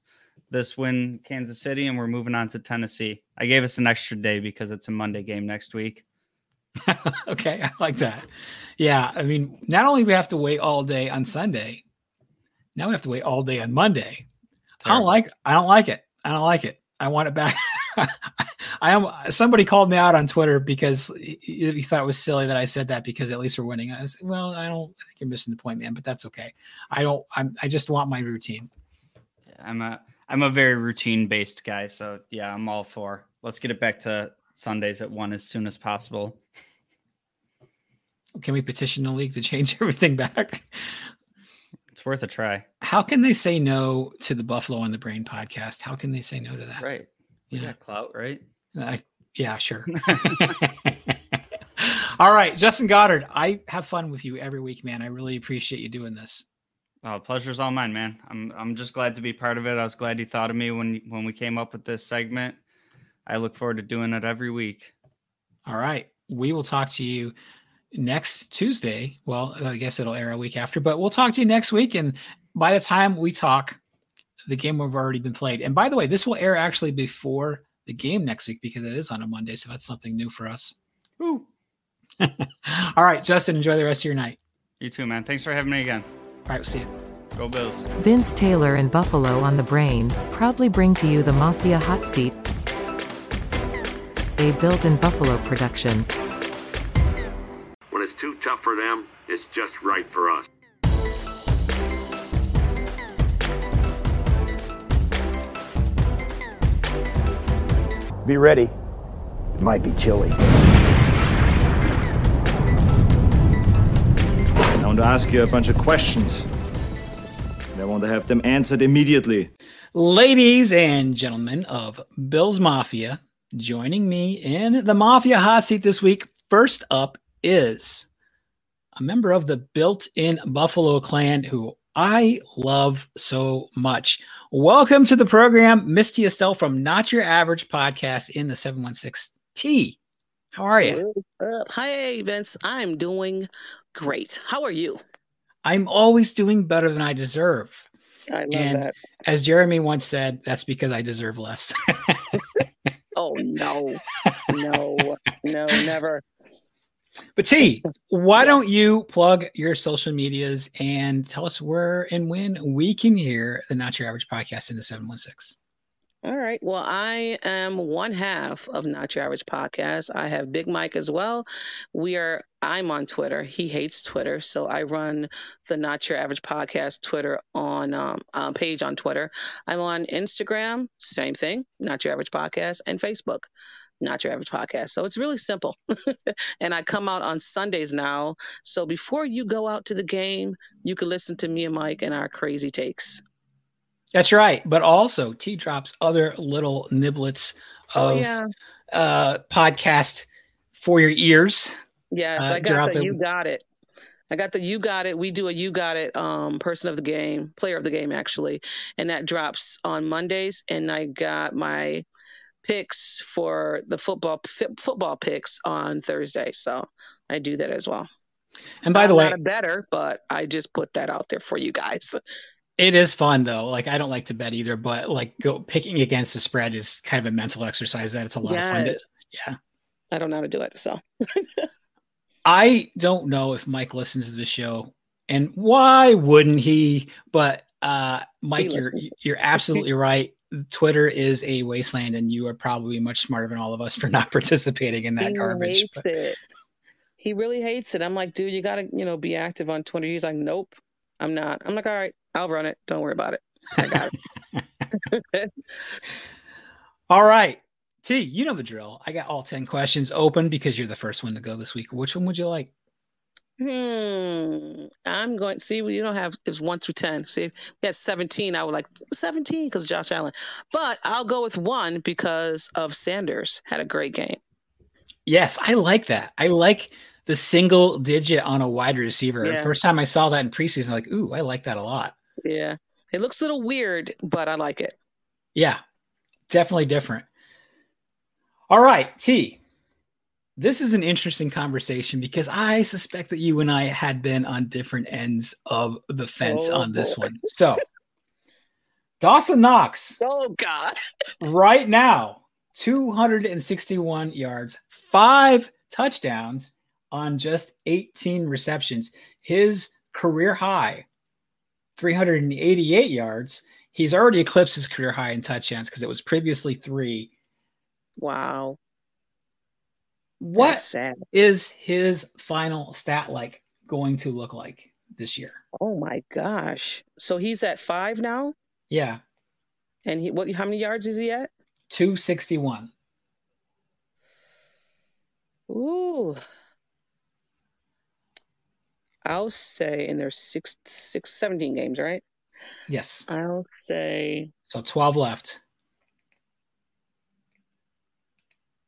this win, Kansas City, and we're moving on to Tennessee. I gave us an extra day because it's a Monday game next week. okay, I like that. Yeah, I mean, not only we have to wait all day on Sunday, now we have to wait all day on Monday. Terrible. I don't like. I don't like it. I don't like it. I want it back. I am. Somebody called me out on Twitter because he, he, thought it was silly that I said that because at least we're winning. I said, well, I don't I think you're missing the point, man. But that's okay. I don't. I'm. I just want my routine. I'm a. I'm a very routine based guy. So yeah, I'm all for. Let's get it back to Sundays at one as soon as possible. Can we petition the league to change everything back? It's worth a try. How can they say no to the Buffalo on the Brain podcast? How can they say no to that? Right. We Yeah. got clout, right? I, yeah, sure. All right, Justin Goddard, I have fun with you every week, man. I really appreciate you doing this. Oh, pleasure's all mine, man. I'm I'm just glad to be part of it. I was glad you thought of me when when we came up with this segment. I look forward to doing it every week. All right, we will talk to you next Tuesday. Well, I guess it'll air a week after, but we'll talk to you next week. And by the time we talk, the game will have already been played. And by the way, this will air actually before the game next week because it is on a Monday. So that's something new for us. Woo. All right, Justin, enjoy the rest of your night. You too, man. Thanks for having me again. All right, we'll see you. Go Bills. Vince Taylor and Buffalo on the Brain proudly bring to you the Mafia Hot Seat, a built in Buffalo production. When it's too tough for them, it's just right for us. Be ready. It might be chilly. I want to ask you a bunch of questions. And I want to have them answered immediately. Ladies and gentlemen of Bill's Mafia, joining me in the Mafia hot seat this week. First up is a member of the built in Buffalo clan who I love so much. Welcome to the program, Misty Estelle from Not Your Average Podcast in the 716T. How are you? Hi, Vince. I'm doing great. How are you? I'm always doing better than I deserve. I love and that. as Jeremy once said, that's because I deserve less. Oh no, no, no, never. But T, why don't you plug your social medias and tell us where and when we can hear the Not Your Average podcast in the 716? All right. Well, I am one half of Not Your Average Podcast. I have Big Mike as well. We are. I'm on Twitter. He hates Twitter, so I run the Not Your Average Podcast Twitter on um, page on Twitter. I'm on Instagram. Same thing. Not Your Average Podcast and Facebook. Not Your Average Podcast. So it's really simple. and I come out on Sundays now. So before you go out to the game, you can listen to me and Mike and our crazy takes. That's right. But also, T drops other little niblets Oh, of yeah. uh, podcast for your ears. Yes, uh, I got the, the- you got it. I got the you got it. We do a you got it um person of the game, player of the game actually, and that drops on Mondays. And I got my picks for the football fi- football picks on Thursday, so I do that as well. And by the I'm way, not a better, but I just put that out there for you guys. it is fun though. Like I don't like to bet either, but like go picking against the spread is kind of a mental exercise that it's a lot of fun. To, yeah. I don't know how to do it, so I don't know if Mike listens to the show, and why wouldn't he? But uh, Mike, you're listens. you're absolutely right. Twitter is a wasteland, and you are probably much smarter than all of us for not participating in that he garbage. hates But it. He really hates it. I'm like, dude, you gotta, you know, be active on Twitter. He's like, nope, I'm not. I'm like, all right, I'll run it. Don't worry about it. I got it. all right, T, you know the drill. I got all ten questions open because you're the first one to go this week. Which one would you like? Hmm. I'm going. See, we don't have it's one through ten. See, if we had seventeen. I would like seventeen because Josh Allen. But I'll go with one because of Sanders had a great game. Yes, I like that. I like the single digit on a wide receiver. Yeah. First time I saw that in preseason, I'm like, ooh, I like that a lot. Yeah, it looks a little weird, but I like it. Yeah, definitely different. All right, T. This is an interesting conversation because I suspect that you and I had been on different ends of the fence Oh, on this boy. one. So, Dawson Knox, Oh God. right now, 261 yards, five touchdowns on just 18 receptions. His career high, 388 yards. He's already eclipsed his career high in touchdowns because it was previously three. Wow. What is his final stat like going to look like this year? Oh my gosh. So he's at five now, Yeah, and he what? How many yards is he at? 261. Ooh. I'll say, in there's six, six, 17 games, right? Yes. I'll say. So 12 left.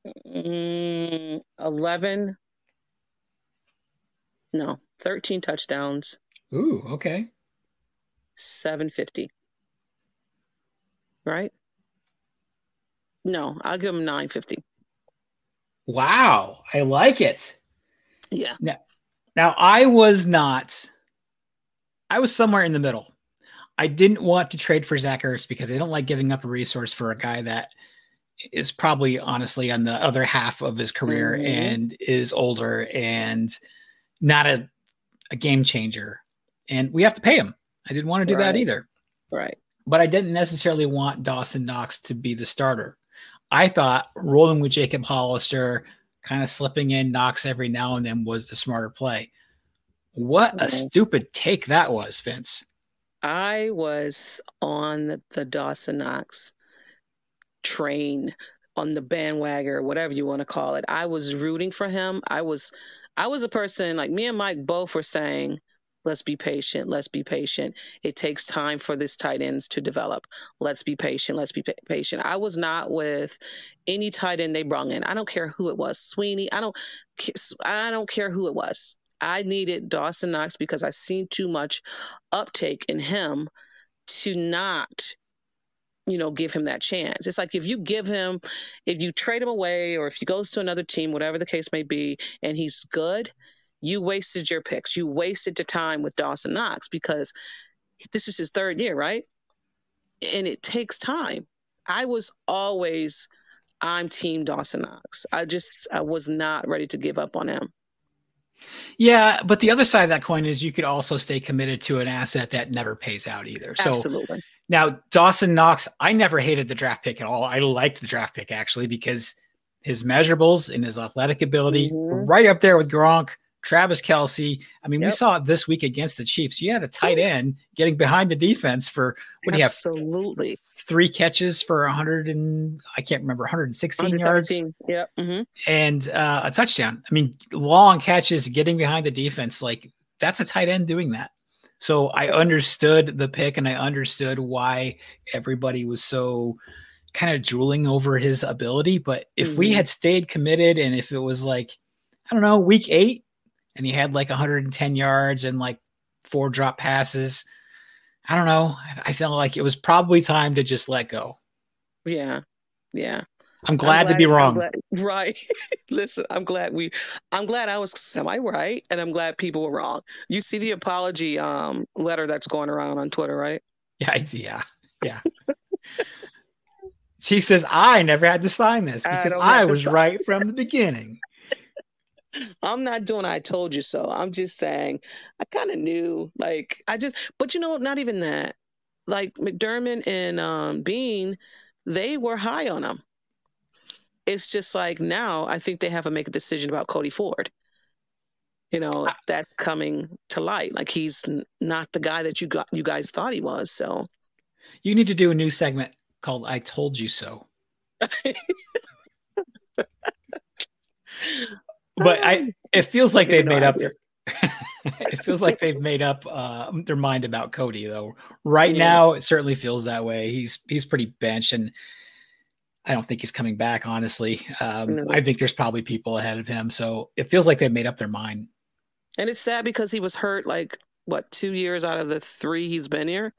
Mm, 11. No, 13 touchdowns. Ooh, okay. 750. Right? No, I'll give him 950. Wow, I like it. Yeah. Now, now I was not. I was somewhere in the middle. I didn't want to trade for Zach Ertz because I don't like giving up a resource for a guy that is probably honestly on the other half of his career mm-hmm. and is older and not a, a game changer. And we have to pay him. I didn't want to do right. that either. Right. But I didn't necessarily want Dawson Knox to be the starter. I thought rolling with Jacob Hollister, kind of slipping in Knox every now and then was the smarter play. What a stupid take that was, Vince. I was on the Dawson Knox train on the bandwagon or whatever you want to call it. I was rooting for him. I was I was a person like me and Mike both were saying, let's be patient, let's be patient. It takes time for this tight ends to develop. Let's be patient, let's be patient. I was not with any tight end they brought in. I don't care who it was. Sweeney, I don't I don't care who it was. I needed Dawson Knox because I seen too much uptake in him to not you know, give him that chance. It's like if you give him, if you trade him away or if he goes to another team, whatever the case may be, and he's good, you wasted your picks. You wasted the time with Dawson Knox because this is his third year, right? And it takes time. I was always, I'm team Dawson Knox. I just, I was not ready to give up on him. Yeah, but the other side of that coin is you could also stay committed to an asset that never pays out either. So Absolutely. Now, Dawson Knox, I never hated the draft pick at all. I liked the draft pick actually because his measurables and his athletic ability mm-hmm. right up there with Gronk, Travis Kelce. I mean, yep. we saw it this week against the Chiefs. You had a tight end getting behind the defense for what do you have? Absolutely. Three catches for 100 and I can't remember 116 yards. Yep. Mm-hmm. And uh, a touchdown. I mean, long catches, getting behind the defense. Like that's a tight end doing that. So I understood the pick and I understood why everybody was so kind of drooling over his ability. But if mm-hmm. we had stayed committed and if it was like, I don't know, week eight and he had like 110 yards and like four drop passes, I don't know. I felt like it was probably time to just let go. Yeah. Yeah. I'm glad, I'm glad to be wrong. Glad, right. Listen, I'm glad we I'm glad I was semi right and I'm glad people were wrong. You see the apology um letter that's going around on Twitter, right? Yeah, yeah. Yeah. she says I never had to sign this because I, I was right from the beginning. I'm not doing I told you so. I'm just saying I kind of knew like I just but you know not even that. Like McDermott and um Beane, they were high on him it's just like now I think they have to make a decision about Cody Ford. You know, that's coming to light. Like he's n- not the guy that you got you guys thought he was. So you need to do a new segment called I told you so. but I it feels like they've made up their it feels like they've made up uh, their mind about Cody though. Right yeah. now it certainly feels that way. He's he's pretty benched and I don't think he's coming back, honestly. Um, no. I think there's probably people ahead of him. So it feels like they've made up their mind. And it's sad because he was hurt like what two years out of the three he's been here.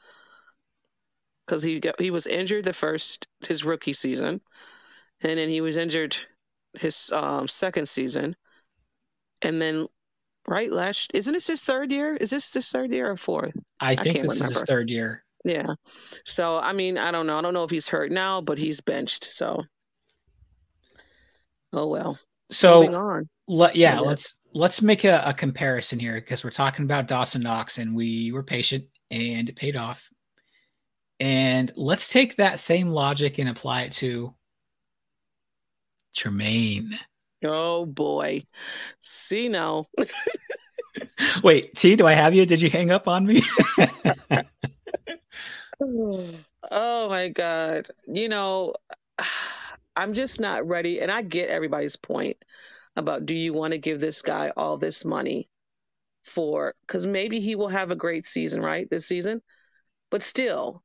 Because he got, he was injured the first his rookie season, and then he was injured his um, second season, and then right last isn't this his third year? Is this his third year or fourth? I think I this remember. is his third year. Yeah. So I mean, I don't know. I don't know if he's hurt now, but he's benched. So oh well. So let, yeah, let's let's make a, a comparison here because we're talking about Dawson Knox and we were patient and it paid off. And let's take that same logic and apply it to Tremaine. Oh boy. See now. Wait, T, do I have you? Did you hang up on me? oh my god you know i'm just not ready and i get everybody's point about do you want to give this guy all this money for because maybe he will have a great season, right? This season. But still,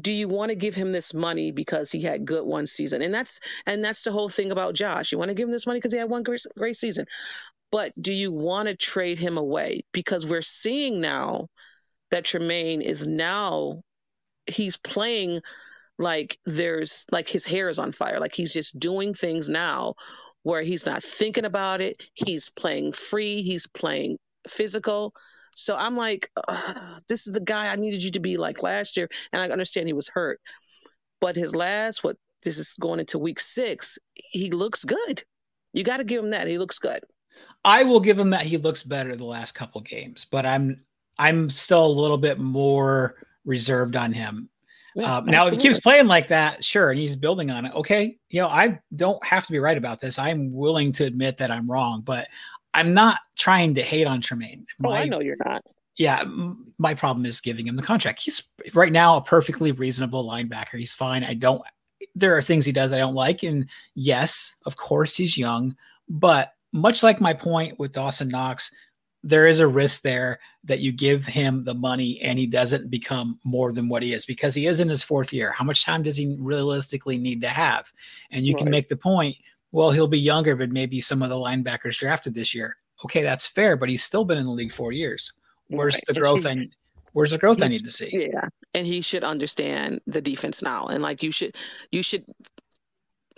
do you want to give him this money because he had good one season? And that's and that's the whole thing about Josh. You want to give him this money because he had one great, great season. But do you want to trade him away? Because we're seeing now that Tremaine is now he's playing like there's like his hair is on fire. Like he's just doing things now where he's not thinking about it. He's playing free. He's playing physical. So I'm like, this is the guy I needed you to be like last year. And I understand he was hurt. But his last, what this is going into week six, he looks good. You got to give him that. He looks good. I will give him that he looks better the last couple games, but I'm I'm still a little bit more reserved on him. Yeah, um, now, if he keeps playing like that, sure, and he's building on it. Okay, you know, I don't have to be right about this. I'm willing to admit that I'm wrong, but I'm not trying to hate on Tremaine. My, oh, I know you're not. Yeah, my problem is giving him the contract. He's right now a perfectly reasonable linebacker. He's fine. I don't. There are things he does I don't like, and yes, of course, he's young. But much like my point with Dawson Knox, there is a risk there that you give him the money and he doesn't become more than what he is because he is in his fourth year. How much time does he realistically need to have? And you right. can make the point, well, he'll be younger than maybe some of the linebackers drafted this year. Okay, that's fair, but he's still been in the league four years. Where's right. the growth and where's the growth I need to see? Yeah. And he should understand the defense now. And like you should you should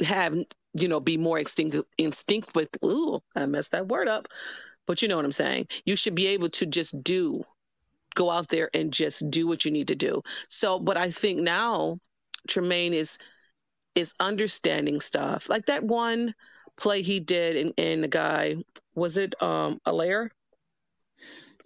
have you know be more instinct instinct with ooh, I messed that word up but you know what I'm saying. You should be able to just do, go out there and just do what you need to do. So, but I think now Tremaine is is understanding stuff like that one play he did in, in the guy was it um Helaire?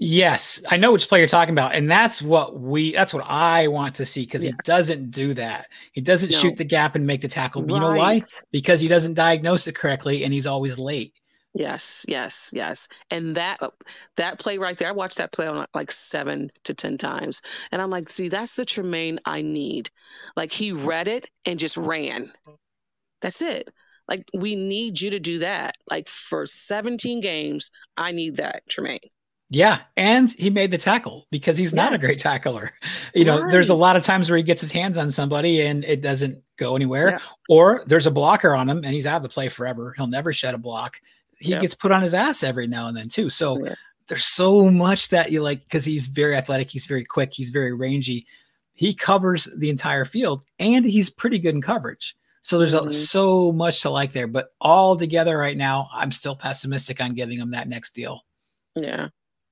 Yes, I know which player you're talking about, and that's what we that's what I want to see because yes. he doesn't do that. He doesn't no. shoot the gap and make the tackle. Right. You know why? Because he doesn't diagnose it correctly and he's always late. Yes, yes, yes. And that uh, that play right there, I watched that play on like seven to ten times, and I'm like, see, that's the Tremaine I need. Like he read it and just ran. That's it. Like we need you to do that. Like for 17 games, I need that, Tremaine. Yeah, and he made the tackle because he's yes. not a great tackler. You know, right. there's a lot of times where he gets his hands on somebody and it doesn't go anywhere, yeah. or there's a blocker on him and he's out of the play forever. He'll never shed a block he gets put on his ass every now and then too. So yeah. there's so much that you like because he's very athletic, he's very quick, he's very rangy. He covers the entire field and he's pretty good in coverage. So there's mm-hmm. a, so much to like there, but all together right now, I'm still pessimistic on giving him that next deal. Yeah.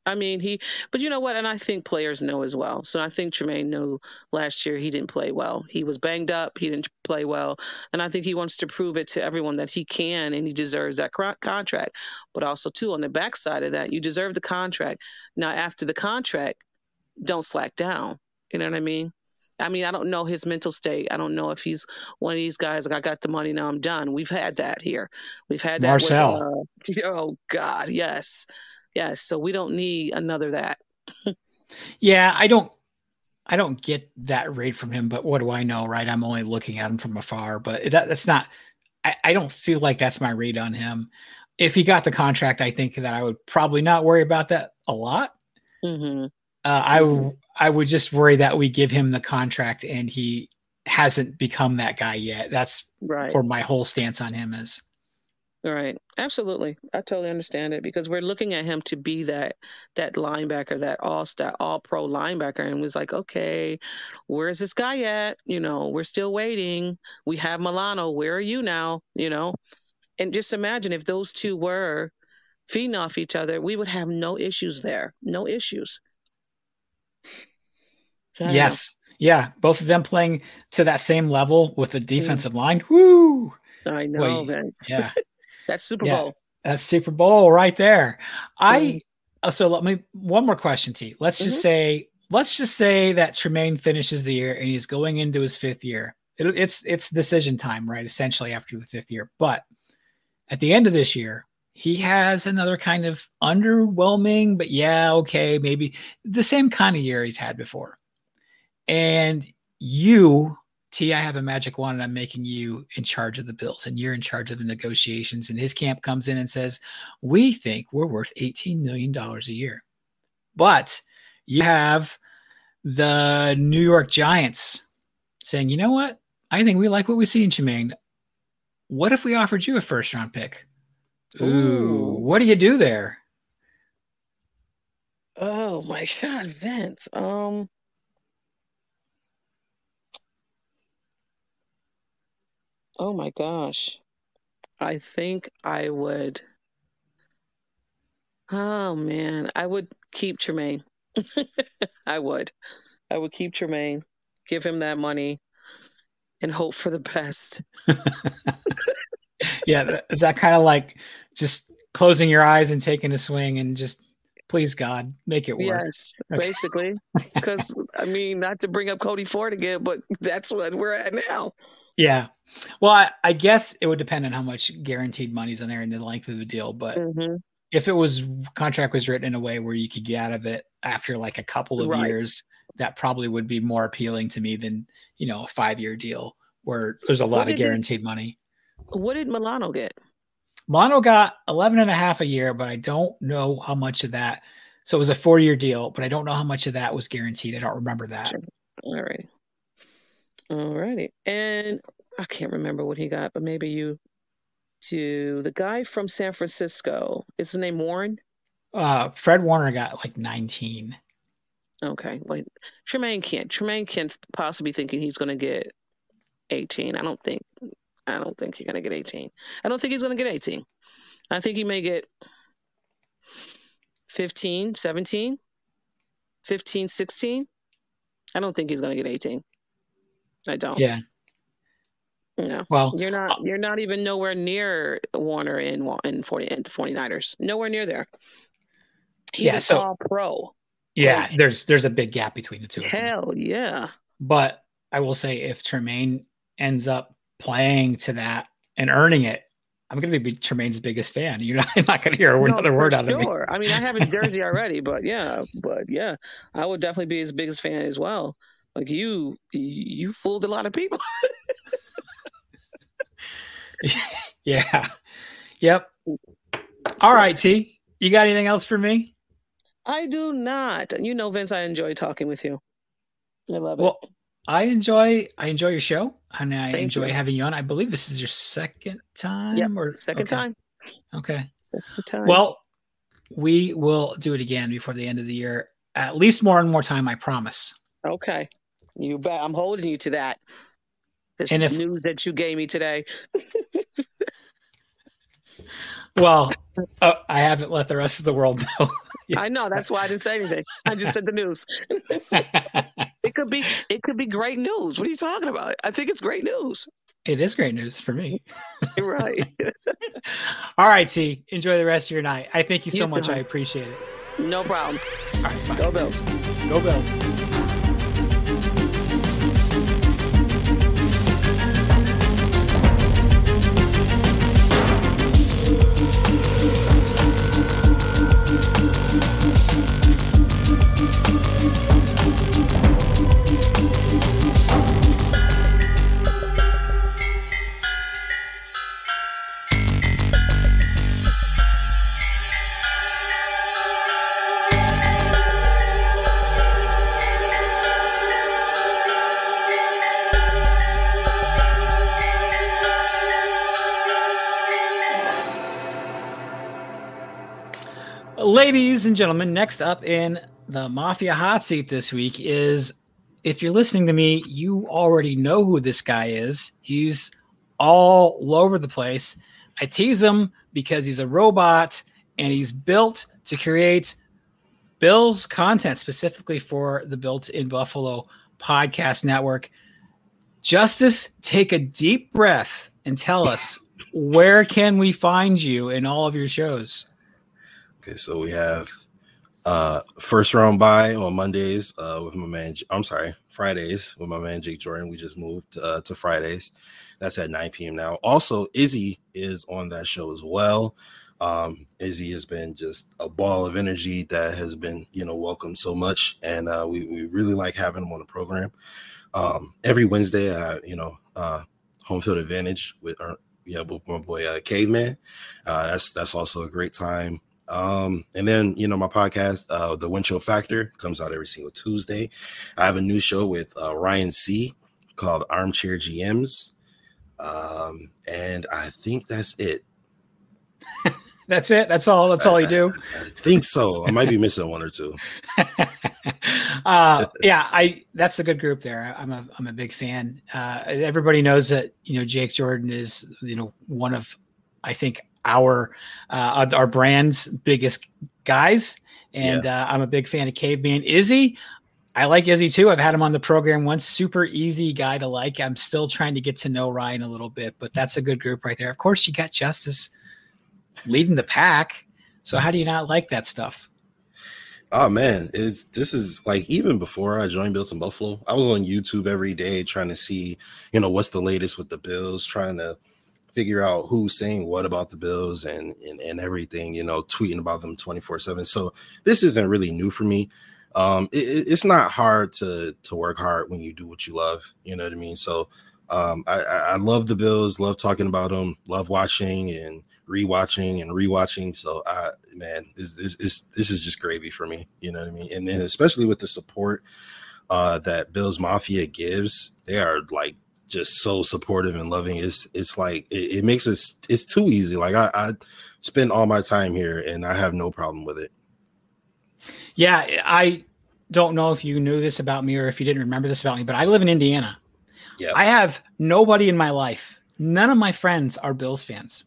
I mean, he, but you know what? And I think players know as well. So I think Tremaine knew last year he didn't play well. He was banged up. He didn't play well. And I think he wants to prove it to everyone that he can and he deserves that contract. But also, too, on the backside of that, you deserve the contract. Now, after the contract, don't slack down. You know what I mean? I mean, I don't know his mental state. I don't know if he's one of these guys like I got the money now I'm done. We've had that here. We've had that. Marcell. With, uh, oh God, yes. Yes, so we don't need another that. yeah, I don't I don't get that rate from him, but what do I know, right? I'm only looking at him from afar, but that, that's not I, I don't feel like that's my rate on him. If he got the contract, I think that I would probably not worry about that a lot. Mm-hmm. Uh, I. I would just worry that we give him the contract and he hasn't become that guy yet. That's right. where my whole stance on him is. Right. Absolutely. I totally understand it because we're looking at him to be that that linebacker, that all star all pro linebacker. And was like, okay, where's this guy at? You know, we're still waiting. We have Milano. Where are you now? You know? And just imagine if those two were feeding off each other, we would have no issues there. No issues. So, yes. Yeah. Both of them playing to that same level with the mm. defensive mm. line. Woo. I know, Vince. Yeah. That's Super yeah, Bowl. That's Super Bowl right there. I mm-hmm. so let me one more question to you. Let's just mm-hmm. say let's just say that Tremaine finishes the year and he's going into his fifth year. It, it's it's decision time, right? Essentially after the fifth year, but at the end of this year, he has another kind of underwhelming, but yeah, okay, maybe the same kind of year he's had before. And you T, I have a magic wand and I'm making you in charge of the bills and you're in charge of the negotiations. And his camp comes in and says, We think we're worth $18 million a year. But you have the New York Giants saying, You know what? I think we like what we see in Tremaine. What if we offered you a first round pick? Ooh, Ooh. what do you do there? Oh my God, Vince. Um, Oh my gosh. I think I would. Oh man, I would keep Tremaine. I would. I would keep Tremaine, give him that money, and hope for the best. yeah, is that kind of like just closing your eyes and taking a swing and just please God make it work? Yes, basically. Because I mean, not to bring up Cody Ford again, but that's what we're at now. Yeah. Well, I, I, guess it would depend on how much guaranteed money's on there and the length of the deal. But mm-hmm. if it was contract was written in a way where you could get out of it after like a couple of right. years, that probably would be more appealing to me than you know a five year deal where there's a lot of guaranteed money. What did Milano get? Milano got 11 and a half a year, but I don't know how much of that. So it was a four year deal, but I don't know how much of that was guaranteed. I don't remember that. Sure. All right. All righty. And I can't remember what he got, but maybe you to the guy from San Francisco. Is his name Warren? Uh, Fred Warner got like 19. Okay. Like Tremaine can't. Tremaine can't possibly thinking he's going to get 18. I don't think. I don't think you're going to get 18. I don't think he's going to get 18. I think he may get 15, 17, 15, 16. I don't think he's going to get 18. I don't. Yeah. No. Well, you're not uh, you're not even nowhere near Warner in in 40 in the 49ers. Nowhere near there. He's yeah, a so, all pro. Yeah, like, there's there's a big gap between the two. Hell yeah. But I will say if Tremaine ends up playing to that and earning it, I'm going to be Tremaine's biggest fan. You're not, I'm not going to hear no, another word out sure. of me. I mean, I have his jersey already, but yeah, but yeah, I would definitely be his biggest fan as well. Like you, you fooled a lot of people. yeah. Yep. All right, T. You got anything else for me? I do not. You know, Vince, I enjoy talking with you. I love it. well, it. I enjoy I enjoy your show and I Thank enjoy you. having you on. I believe this is your second time yep, or second okay. time. Okay. Second time. Well, we will do it again before the end of the year. At least more and more time, I promise. Okay. You bet. I'm holding you to that. This and if, news that you gave me today. well, uh, I haven't let the rest of the world know. I know that's why I didn't say anything. I just said the news. it could be it could be great news. What are you talking about? I think it's great news. It is great news for me. right. All right, T. Enjoy the rest of your night. I thank you so you much. Too. I appreciate it. No problem. All right. Bye. Go Bills. Go Bills. Ladies and gentlemen, next up in the Mafia hot seat this week is if you're listening to me, you already know who this guy is. He's all over the place. I tease him because he's a robot and he's built to create Bill's content specifically for the Built in Buffalo podcast network. Justice, take a deep breath and tell us where can we find you in all of your shows? Okay, so we have uh first round buy on Mondays uh with my man I'm sorry, Fridays with my man Jake Jordan. We just moved uh, to Fridays. That's at 9 p.m. now. Also, Izzy is on that show as well. Um, Izzy has been just a ball of energy that has been, you know, welcomed so much, and uh, we we really like having him on the program. Um, every Wednesday, I you know uh, home field advantage with our yeah with my boy uh, Caveman. Uh, that's that's also a great time. Um, and then you know my podcast, uh, the windchill Factor, comes out every single Tuesday. I have a new show with uh, Ryan C called Armchair GMs, um, and I think that's it. That's it. That's all. That's all you do. I, I think so. I might be missing one or two. uh, yeah, I. That's a good group there. I'm a. I'm a big fan. Uh, everybody knows that you know Jake Jordan is you know one of, I think our uh, our brand's biggest guys, and yeah. uh, I'm a big fan of Caveman Izzy. I like Izzy too. I've had him on the program once. Super easy guy to like. I'm still trying to get to know Ryan a little bit, but that's a good group right there. Of course, you got Justice leading the pack. So how do you not like that stuff? Oh man, it's this is like even before I joined Built in Buffalo, I was on YouTube every day trying to see, you know, what's the latest with the Bills, trying to figure out who's saying what about the Bills and and, and everything, you know, tweeting about them 24-7. So this isn't really new for me. Um, it, it's not hard to to work hard when you do what you love, you know what I mean? So um, I, I love the Bills, love talking about them, love watching and rewatching and rewatching. So, I man, this, this, this, this is just gravy for me. You know what I mean? And then especially with the support uh, that Bills Mafia gives, they are like just so supportive and loving. It's it's like it, it makes it it's too easy. Like I, I spend all my time here and I have no problem with it. Yeah, I don't know if you knew this about me or if you didn't remember this about me, but I live in Indiana. Yeah. I have nobody in my life. None of my friends are Bills fans.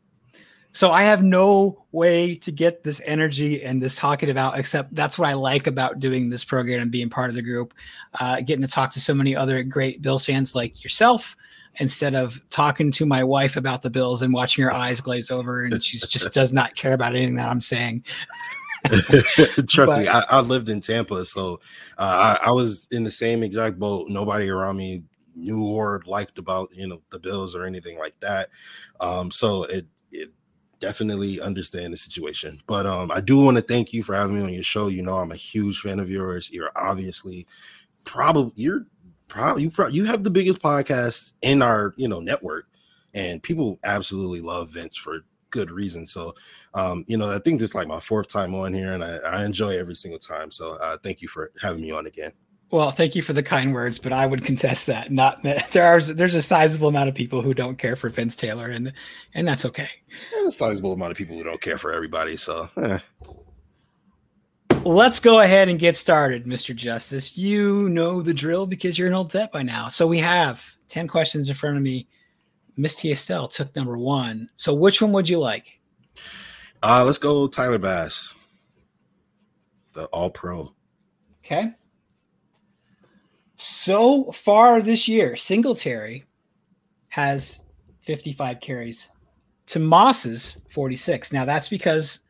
So I have no way to get this energy and this talking about, except that's what I like about doing this program and being part of the group, uh, getting to talk to so many other great Bills fans like yourself, instead of talking to my wife about the Bills and watching her eyes glaze over and she just does not care about anything that I'm saying. Trust but, me, I, I, lived in Tampa, so uh, I, I was in the same exact boat. Nobody around me knew or liked about you know the Bills or anything like that. Um, so it definitely understand the situation. But um, I do want to thank you for having me on your show. You know, I'm a huge fan of yours. You're obviously probably you're probably you you have the biggest podcast in our you know network, and people absolutely love Vince for good reason. So, um, you know, I think this is like my fourth time on here, and I, I enjoy every single time. So, uh, thank you for having me on again. Well, thank you for the kind words, but I would contest that. Not there are there's a sizable amount of people who don't care for Vince Taylor, and and that's okay. There's a sizable amount of people who don't care for everybody. So, eh. let's go ahead and get started, Mr. Justice. You know the drill because you're an old vet by now. So we have ten questions in front of me. Miss T. Estelle took number one. So which one would you like? Uh, let's go Tyler Bass, the All Pro. Okay. So far this year, Singletary has 55 carries to Moss's 46. Now that's because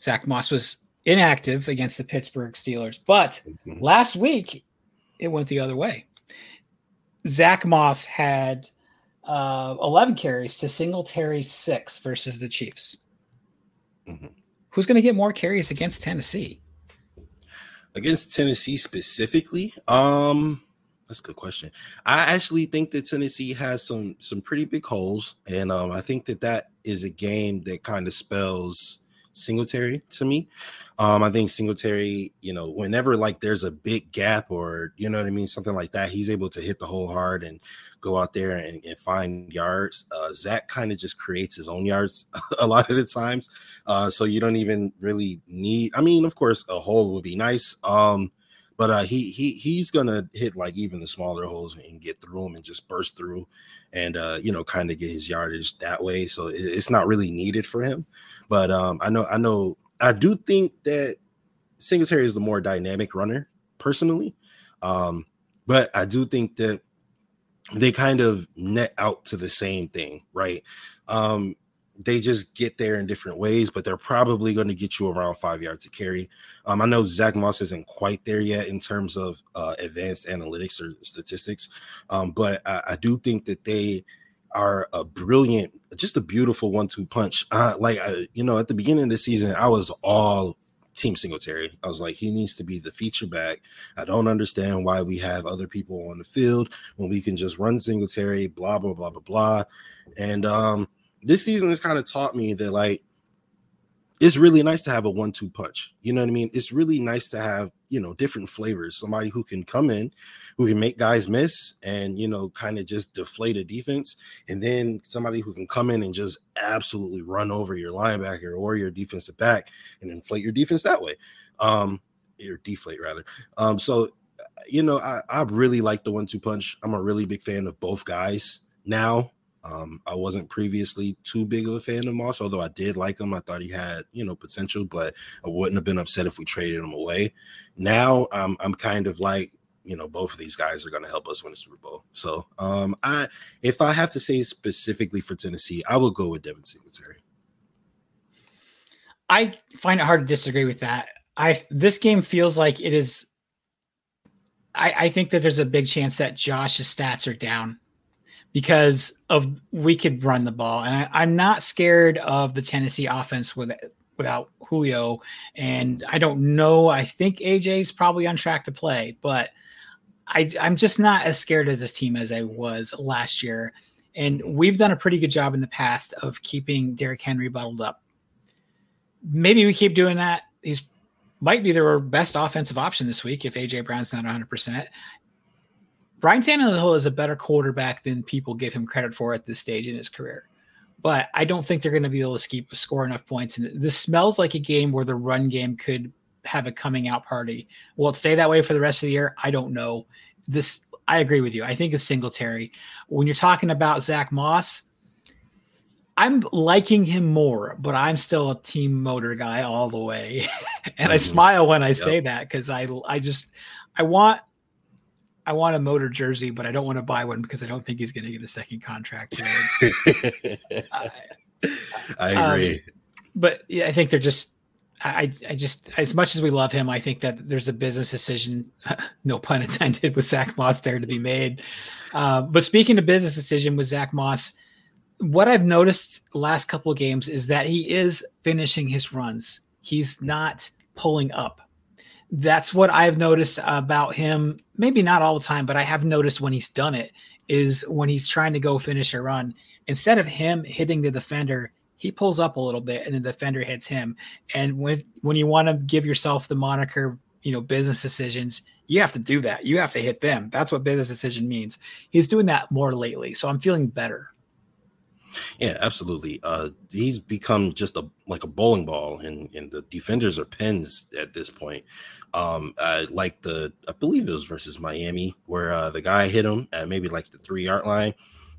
Zach Moss was inactive against the Pittsburgh Steelers, but mm-hmm. last week it went the other way. Zach Moss had uh, 11 carries to Singletary six versus the Chiefs. Mm-hmm. Who's going to get more carries against Tennessee? Against Tennessee specifically, um, that's a good question. I actually think that Tennessee has some some pretty big holes, and um, I think that that is a game that kind of spells Singletary to me. Um, I think Singletary, you know, whenever like there's a big gap or you know what I mean, something like that, he's able to hit the hole hard and go out there and, and find yards. Uh, Zach kind of just creates his own yards a lot of the times, uh, so you don't even really need. I mean, of course, a hole would be nice. Um, but uh, he he he's gonna hit like even the smaller holes and get through them and just burst through, and uh, you know, kind of get his yardage that way. So it, it's not really needed for him. But um, I know, I know, I do think that Singletary is the more dynamic runner personally. Um, but I do think that they kind of net out to the same thing, right? Um, they just get there in different ways, but they're probably going to get you around five yards to carry. Um, I know Zach Moss isn't quite there yet in terms of uh, advanced analytics or statistics, um, but I, I, do think that they are a brilliant, just a beautiful one-two punch. Uh, like I, you know, at the beginning of the season, I was all Team Singletary. I was like, he needs to be the feature back. I don't understand why we have other people on the field when we can just run Singletary, blah, blah, blah, blah, blah. And um, this season has kind of taught me that, like, it's really nice to have a one-two punch. You know what I mean? It's really nice to have you know different flavors. Somebody who can come in, who can make guys miss, and you know kind of just deflate a defense, and then somebody who can come in and just absolutely run over your linebacker or your defensive back and inflate your defense that way, um, or deflate rather. Um, so you know I I really like the one-two punch. I'm a really big fan of both guys now. Um, I wasn't previously too big of a fan of Moss, although I did like him. I thought he had, you know, potential, but I wouldn't have been upset if we traded him away. Now um, I'm kind of like, you know, both of these guys are going to help us win the Super Bowl. So um, I, if I have to say specifically for Tennessee, I will go with Devin Singletary. I find it hard to disagree with that. I this game feels like it is. I, I think that there's a big chance that Josh's stats are down because of we could run the ball, and I, am not scared of the Tennessee offense with without Julio. And I don't know. I think AJ's probably on track to play, but I, I'm just not as scared as this team as I was last year. And we've done a pretty good job in the past of keeping Derrick Henry bottled up. Maybe we keep doing that. He's might be their best offensive option this week if AJ Brown's not 100%. Ryan Tannehill is a better quarterback than people give him credit for at this stage in his career. But I don't think they're going to be able to keep, score enough points. And this smells like a game where the run game could have a coming out party. Will it stay that way for the rest of the year? I don't know. This I agree with you. I think it's Singletary. When you're talking about Zach Moss, I'm liking him more, but I'm still a team motor guy all the way. and I mm-hmm. smile when I yep. say that because I I just I want I want a motor jersey, but I don't want to buy one because I don't think he's going to get a second contract. I, I, agree. Um, but yeah, I think they're just. I, I just as much as we love him, I think that there's a business decision, no pun intended, with Zach Moss there to be made. Uh, but speaking of business decision with Zach Moss, what I've noticed last couple of games is that he is finishing his runs. He's not pulling up that's what I've noticed about him. Maybe not all the time, but I have noticed when he's done it is when he's trying to go finish a run. Instead of him hitting the defender, he pulls up a little bit and the defender hits him. And when when you want to give yourself the moniker, you know, business decisions, you have to do that. You have to hit them. That's what business decision means. He's doing that more lately, so I'm feeling better. Yeah, absolutely. Uh, he's become just a like a bowling ball, and and the defenders are pins at this point. Um, I like the I believe it was versus Miami where uh, the guy hit him at maybe like the three yard line.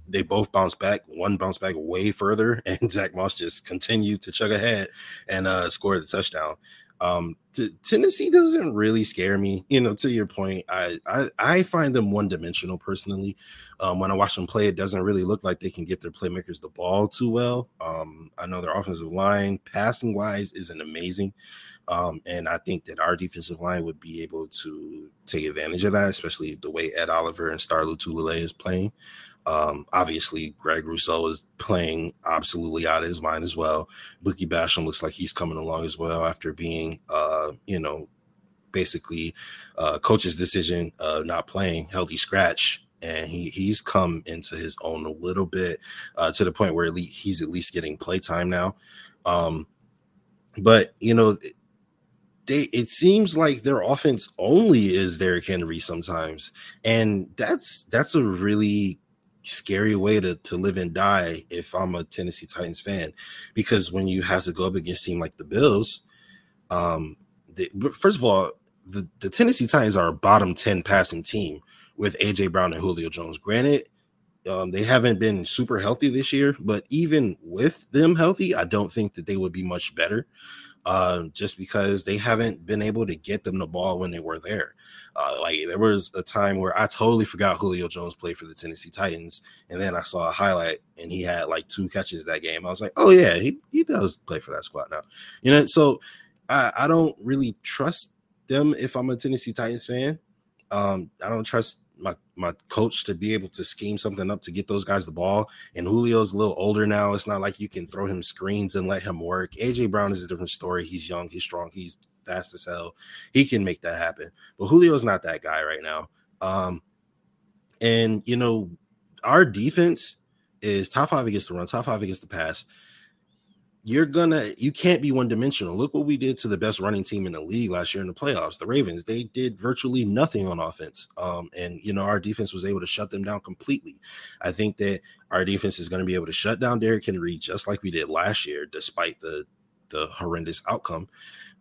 They both bounced back. One bounced back way further, and Zach Moss just continued to chug ahead and uh, scored the touchdown. Um, t- Tennessee doesn't really scare me. You know, to your point, I I, I find them one dimensional personally. Um, when I watch them play, it doesn't really look like they can get their playmakers the ball too well. Um, I know their offensive line, passing wise, isn't amazing. Um, and I think that our defensive line would be able to take advantage of that, especially the way Ed Oliver and Star Lotulelei is playing. Um, obviously, Greg Rousseau is playing absolutely out of his mind as well. Boogie Basham looks like he's coming along as well after being, uh, you know, basically uh, coach's decision not playing healthy scratch. And he he's come into his own a little bit uh, to the point where he's at least getting play time now. Um, but you know, they it seems like their offense only is Derrick Henry sometimes, and that's that's a really scary way to, to live and die if I'm a Tennessee Titans fan, because when you have to go up against a team like the Bills, um, they, first of all, the, the Tennessee Titans are a bottom 10 passing team with AJ Brown and Julio Jones. Granted, um, they haven't been super healthy this year, but even with them healthy, I don't think that they would be much better uh, just because they haven't been able to get them the ball when they were there. Uh, like there was a time where I totally forgot Julio Jones played for the Tennessee Titans, and then I saw a highlight and he had like two catches that game. I was like, oh yeah, he, he does play for that squad now. You know, so I, I don't really trust them if I'm a Tennessee Titans fan. Um, I don't trust my coach to be able to scheme something up to get those guys the ball. And Julio's a little older now. It's not like you can throw him screens and let him work. AJ Brown is a different story. He's young, he's strong, he's fast as hell. He can make that happen. But Julio's not that guy right now. Um, and you know, our defense is top five against the run, top five against the pass you're gonna you can't be one dimensional. Look what we did to the best running team in the league last year in the playoffs, the Ravens. They did virtually nothing on offense. Um, and you know, our defense was able to shut them down completely. I think that our defense is going to be able to shut down Derrick Henry just like we did last year, despite the the horrendous outcome.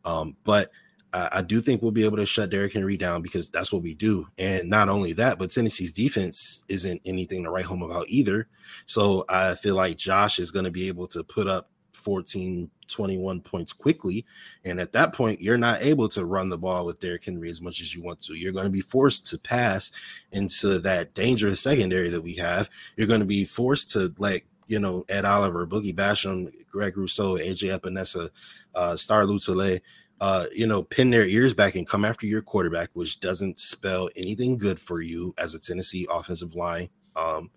Um, but I, I do think we'll be able to shut Derrick Henry down because that's what we do. And not only that, but Tennessee's defense isn't anything to write home about either. So I feel like Josh is going to be able to put up 14, 21 points quickly. And at that point, you're not able to run the ball with Derrick Henry as much as you want to. You're going to be forced to pass into that dangerous secondary that we have. You're going to be forced to let, you know, Ed Oliver, Boogie Basham, Greg Rousseau, AJ Epenesa, uh, Star Lotulelei, uh, you know, pin their ears back and come after your quarterback, which doesn't spell anything good for you as a Tennessee offensive line. Um,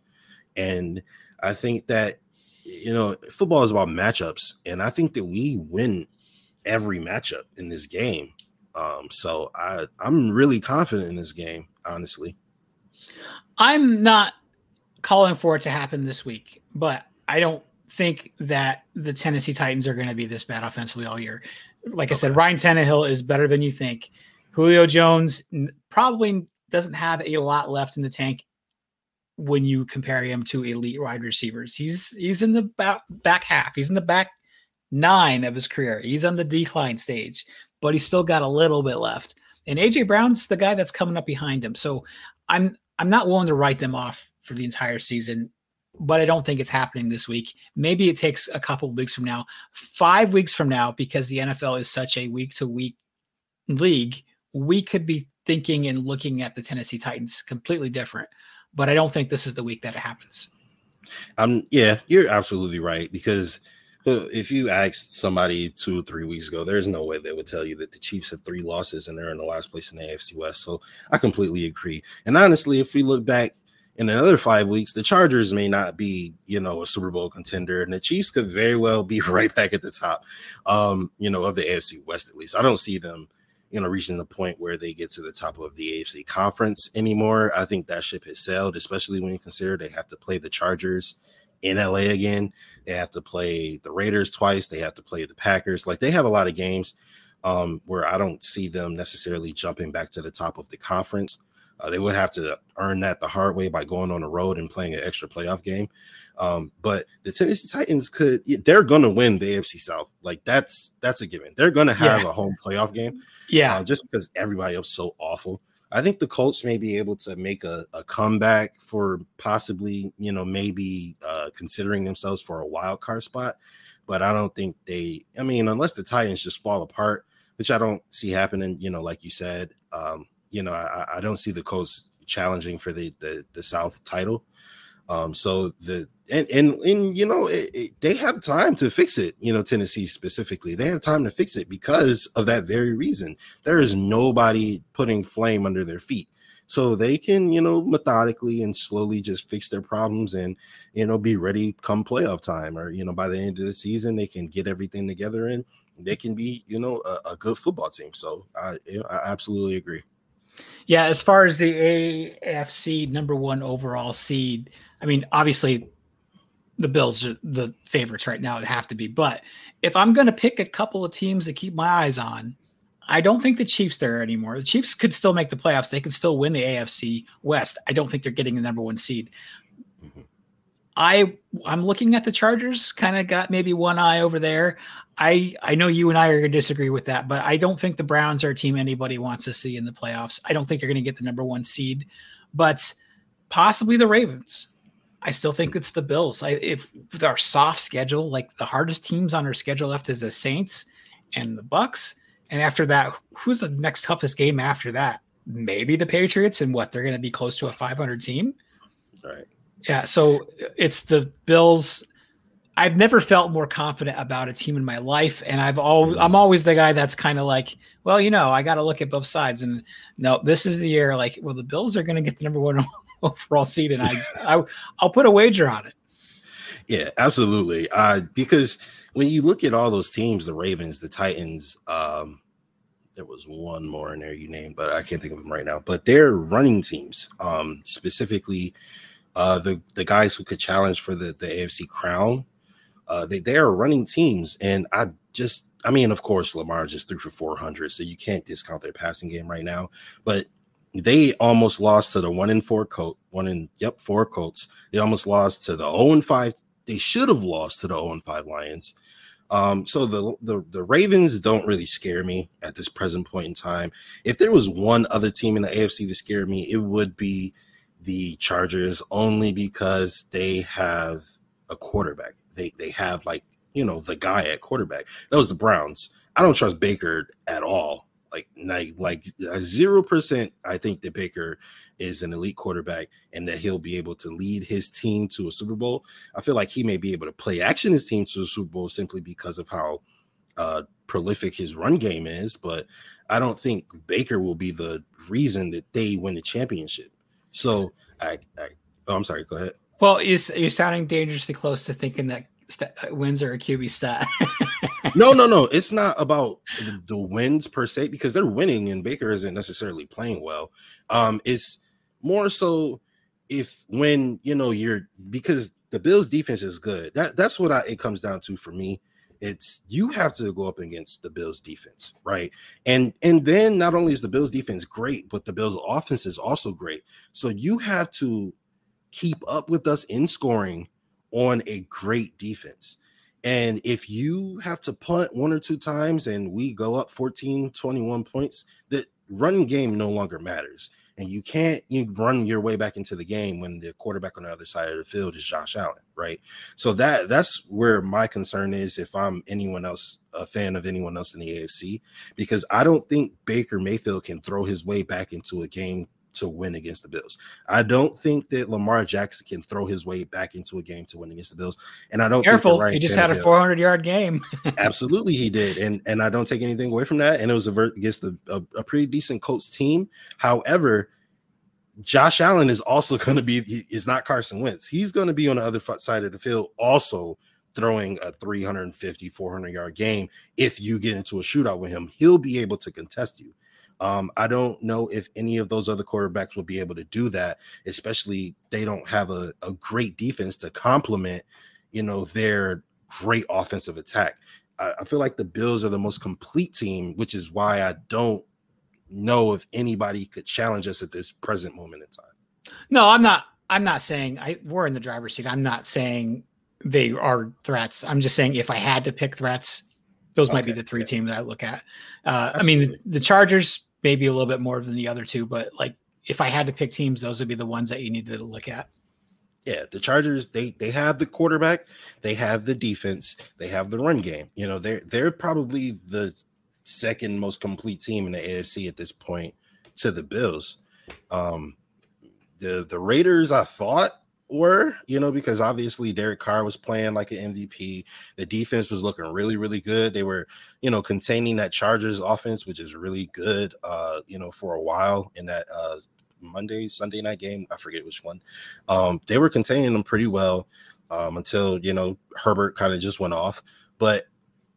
and I think that you know, football is about matchups, and I think that we win every matchup in this game. Um, so I I'm really confident in this game, honestly. I'm not calling for it to happen this week, but I don't think that the Tennessee Titans are going to be this bad offensively all year. Like okay. I said, Ryan Tannehill is better than you think. Julio Jones probably doesn't have a lot left in the tank when you compare him to elite wide receivers. He's he's in the back, back half. He's in the back nine of his career. He's on the decline stage, but he's still got a little bit left. And AJ Brown's the guy that's coming up behind him. So I'm I'm not willing to write them off for the entire season, but I don't think it's happening this week. Maybe it takes a couple weeks from now, five weeks from now, because the NFL is such a week to week league. We could be thinking and looking at the Tennessee Titans completely different but I don't think this is the week that it happens. Um, yeah, you're absolutely right because uh, if you asked somebody two or three weeks ago, there's no way they would tell you that the Chiefs have three losses and they're in the last place in the AFC West. So I completely agree. And honestly, if we look back in another five weeks, the Chargers may not be, you know, a Super Bowl contender, and the Chiefs could very well be right back at the top, um, you know, of the AFC West at least. I don't see them you know, reaching the point where they get to the top of the AFC conference anymore. I think that ship has sailed, especially when you consider they have to play the Chargers in LA again. They have to play the Raiders twice. They have to play the Packers. Like they have a lot of games um, where I don't see them necessarily jumping back to the top of the conference. Uh, they would have to earn that the hard way by going on the road and playing an extra playoff game. Um, but the Tennessee Titans could they're gonna win the AFC South. Like that's that's a given. They're gonna have yeah. a home playoff game. Yeah, uh, just because everybody else so awful. I think the Colts may be able to make a, a comeback for possibly, you know, maybe uh, considering themselves for a wild card spot. But I don't think they, I mean, unless the Titans just fall apart, which I don't see happening, you know, like you said, um, you know, I, I don't see the Colts challenging for the, the, the South title. Um, so the and and and you know it, it, they have time to fix it. You know Tennessee specifically, they have time to fix it because of that very reason. There is nobody putting flame under their feet, so they can you know methodically and slowly just fix their problems and you know be ready come playoff time or you know by the end of the season they can get everything together and they can be you know a, a good football team. So I you know, I absolutely agree. Yeah, as far as the AFC number one overall seed, I mean, obviously the Bills are the favorites right now. It have to be. But if I'm going to pick a couple of teams to keep my eyes on, I don't think the Chiefs there anymore. The Chiefs could still make the playoffs. They could still win the AFC West. I don't think they're getting the number one seed. Mm-hmm. I I'm looking at the Chargers. Kind of got maybe one eye over there. I I know you and I are going to disagree with that, but I don't think the Browns are a team anybody wants to see in the playoffs. I don't think you're going to get the number one seed, but possibly the Ravens. I still think it's the Bills. I, if with our soft schedule, like the hardest teams on our schedule left is the Saints and the Bucks, and after that, who's the next toughest game after that? Maybe the Patriots, and what they're going to be close to a 500 team. Right. Yeah. So it's the Bills. I've never felt more confident about a team in my life, and I've always I'm always the guy that's kind of like, well, you know, I got to look at both sides, and no, this is the year. Like, well, the Bills are going to get the number one overall seed, and I, I I'll put a wager on it. Yeah, absolutely. Uh, because when you look at all those teams, the Ravens, the Titans, um, there was one more in there you named, but I can't think of them right now. But they're running teams, um, specifically uh, the the guys who could challenge for the the AFC crown. Uh, they they are running teams, and I just I mean, of course, Lamar just threw for 400, so you can't discount their passing game right now. But they almost lost to the one in four coat, one in yep four Colts. They almost lost to the 0 and five. They should have lost to the 0 and five Lions. Um, so the, the the Ravens don't really scare me at this present point in time. If there was one other team in the AFC that scared me, it would be the Chargers, only because they have a quarterback. They they have like you know the guy at quarterback. That was the Browns. I don't trust Baker at all. Like like like zero percent. I think that Baker is an elite quarterback and that he'll be able to lead his team to a Super Bowl. I feel like he may be able to play action his team to a Super Bowl simply because of how uh, prolific his run game is. But I don't think Baker will be the reason that they win the championship. So I, I oh, I'm sorry. Go ahead. Well, you're, you're sounding dangerously close to thinking that st- wins are a QB stat. no, no, no. It's not about the, the, wins per se because they're winning and Baker isn't necessarily playing well. Um, it's more so if when you know you're because the Bills defense is good. That that's what I, it comes down to for me. It's you have to go up against the Bills defense, right? And and then not only is the Bills defense great, but the Bills offense is also great. So you have to keep up with us in scoring on a great defense. And if you have to punt one or two times and we go up 14, 21 points, the running game no longer matters and you can't you run your way back into the game when the quarterback on the other side of the field is Josh Allen, right? So that that's where my concern is if I'm anyone else a fan of anyone else in the AFC because I don't think Baker Mayfield can throw his way back into a game to win against the Bills. I don't think that Lamar Jackson can throw his way back into a game to win against the Bills. And I don't careful. he just had a 400 yard game. absolutely, he did, and and I don't take anything away from that. And it was a against a, a, a pretty decent Colts team. However. Josh Allen is also going to be, he is not Carson Wentz. He's going to be on the other side of the field, also throwing a 350, 400 yard game. If you get into a shootout with him, he'll be able to contest you. Um, I don't know if any of those other quarterbacks will be able to do that, especially they don't have a, a great defense to complement, you know, their great offensive attack. I, I feel like the Bills are the most complete team, which is why I don't know if anybody could challenge us at this present moment in time. No, I'm not. I'm not saying I we're in the driver's seat. I'm not saying they are threats. I'm just saying if I had to pick threats, those okay, might be the three teams I look at. Uh, I mean, the Chargers maybe a little bit more than the other two, but like if I had to pick teams, those would be the ones that you need to look at. Yeah, the Chargers they they have the quarterback, they have the defense, they have the run game. You know, they're they're probably the second most complete team in the AFC at this point to the Bills. Um the the Raiders I thought were, you know, because obviously Derek Carr was playing like an MVP. The defense was looking really, really good. They were, you know, containing that Chargers offense, which is really good, uh, you know, for a while in that uh Monday, Sunday night game. I forget which one. Um, they were containing them pretty well um until you know Herbert kind of just went off. But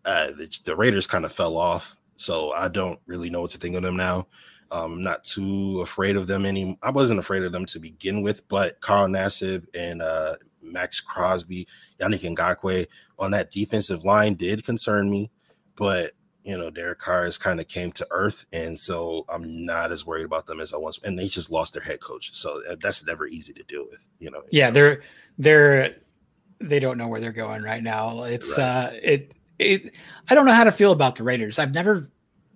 uh the, the Raiders kind of fell off. So I don't really know what to think of them now. Um, I'm not too afraid of them any. I wasn't afraid of them to begin with, but Carl Nassib and uh, Maxx Crosby, Yannick Ngakoue on that defensive line did concern me, but you know Derek Carr has kind of came to earth, and so I'm not as worried about them as I was. And they just lost their head coach, so that's never easy to deal with, you know. Yeah, so. they're they're they don't know where they're going right now. It's right. uh it it I don't know how to feel about the Raiders. I've never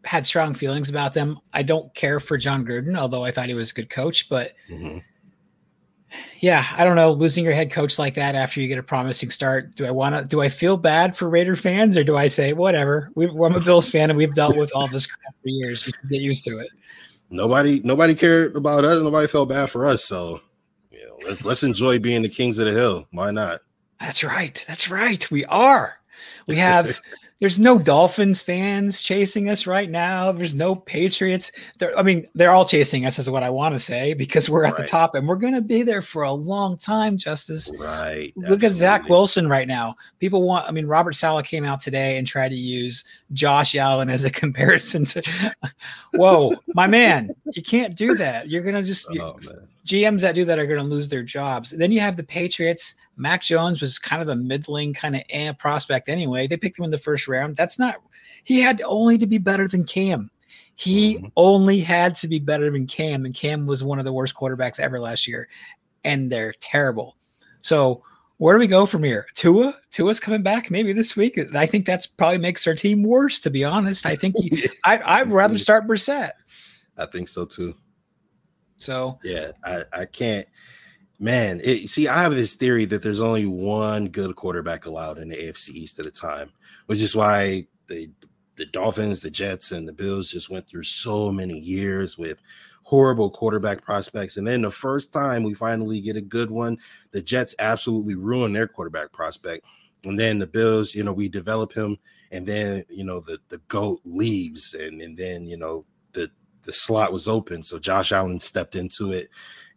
had strong feelings about them. I don't care for Jon Gruden, although I thought he was a good coach. But mm-hmm. yeah, I don't know. Losing your head coach like that after you get a promising start, do I want to? Do I feel bad for Raider fans, or do I say whatever? We, I'm a Bills fan, and we've dealt with all this crap for years. You can get used to it. Nobody, nobody cared about us. Nobody felt bad for us. So, you know, let's let's enjoy being the kings of the hill. Why not? That's right. That's right. We are. We have there's no Dolphins fans chasing us right now. There's no Patriots. They're, I mean, they're all chasing us, is what I want to say, because we're at right. the top and we're going to be there for a long time, Justice. Right. Look Absolutely. at Zach Wilson right now. People want, I mean, Robert Saleh came out today and tried to use Josh Allen as a comparison to, whoa, my man, you can't do that. You're going to just, oh, GMs that do that are going to lose their jobs. Then you have the Patriots Mac Jones was kind of a middling kind of eh prospect anyway. They picked him in the first round. That's not, he had only to be better than Cam. He mm-hmm. only had to be better than Cam, and Cam was one of the worst quarterbacks ever last year, and they're terrible. So, where do we go from here? Tua, Tua's coming back maybe this week. I think that's probably makes our team worse. To be honest, I think he, I, I'd rather start Brissett. I think so too. So yeah, I, I can't man, it, see, I have this theory that there's only one good quarterback allowed in the AFC East at a time, which is why the the Dolphins, the Jets, and the Bills just went through so many years with horrible quarterback prospects. And then the first time we finally get a good one, the Jets absolutely ruin their quarterback prospect. And then the Bills, you know, we develop him, and then you know the the goat leaves, and and then you know the the slot was open, so Josh Allen stepped into it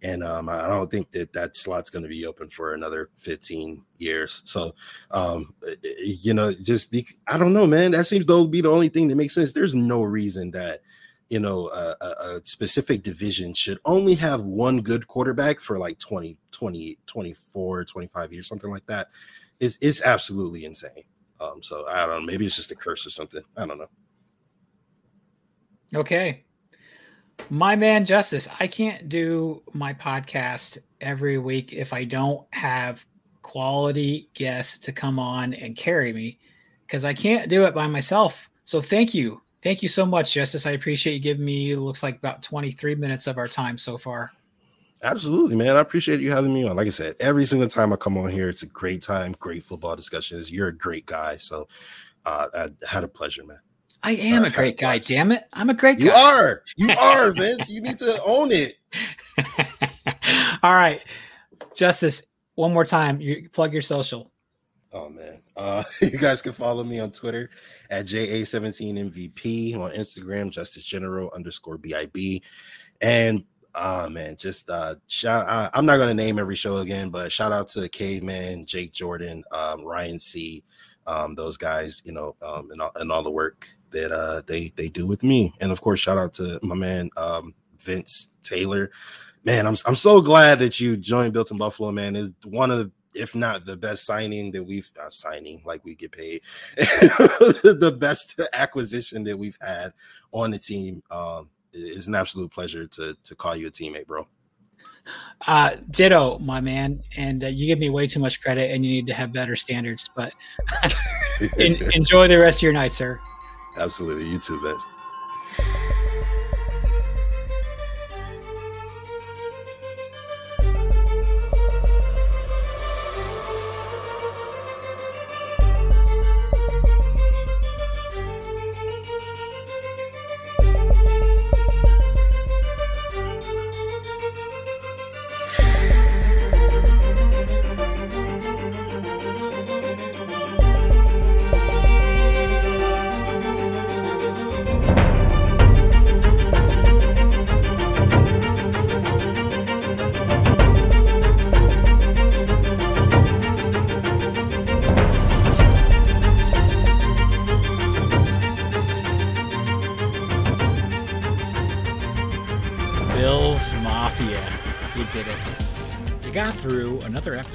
and um, I don't think that that slot's going to be open for another 15 years. So, um, eh, eh, you know, just be, I don't know, man. That seems to be the only thing that makes sense. There's no reason that you know a, a, specific division should only have one good quarterback for like 20 20 24 25 years something like that is it's absolutely insane um so i don't know maybe it's just a curse or something i don't know okay my man Justice, I can't do my podcast every week if I don't have quality guests to come on and carry me because I can't do it by myself. So thank you. Thank you so much, Justice. I appreciate you giving me looks like about 23 minutes of our time so far. Absolutely, man. I appreciate you having me on. Like I said, every single time I come on here, it's a great time, great football discussions. You're a great guy. So uh, I had a pleasure, man. I am a great guy, damn it. I'm a great guy. You are. You are, Vince. you need to own it. All right. Justice, one more time. You plug your social. Oh man. Uh you guys can follow me on Twitter at JA17MVP on Instagram, Justice General underscore BIB. And uh man, just uh shout I, I'm not gonna name every show again, but shout out to Caveman, Jake Jordan, um, Ryan C, um, those guys, you know, um, and all, and all the work that uh, they they do with me. And of course, shout out to my man um, Vince Taylor. Man, I'm I'm so glad that you joined Built in Buffalo. Man, is one of if not the best signing that we've uh, signing like we get paid the best acquisition that we've had on the team um it's an absolute pleasure to to call you a teammate bro uh ditto my man and uh, you give me way too much credit and you need to have better standards but enjoy the rest of your night sir Absolutely. You too, Vince.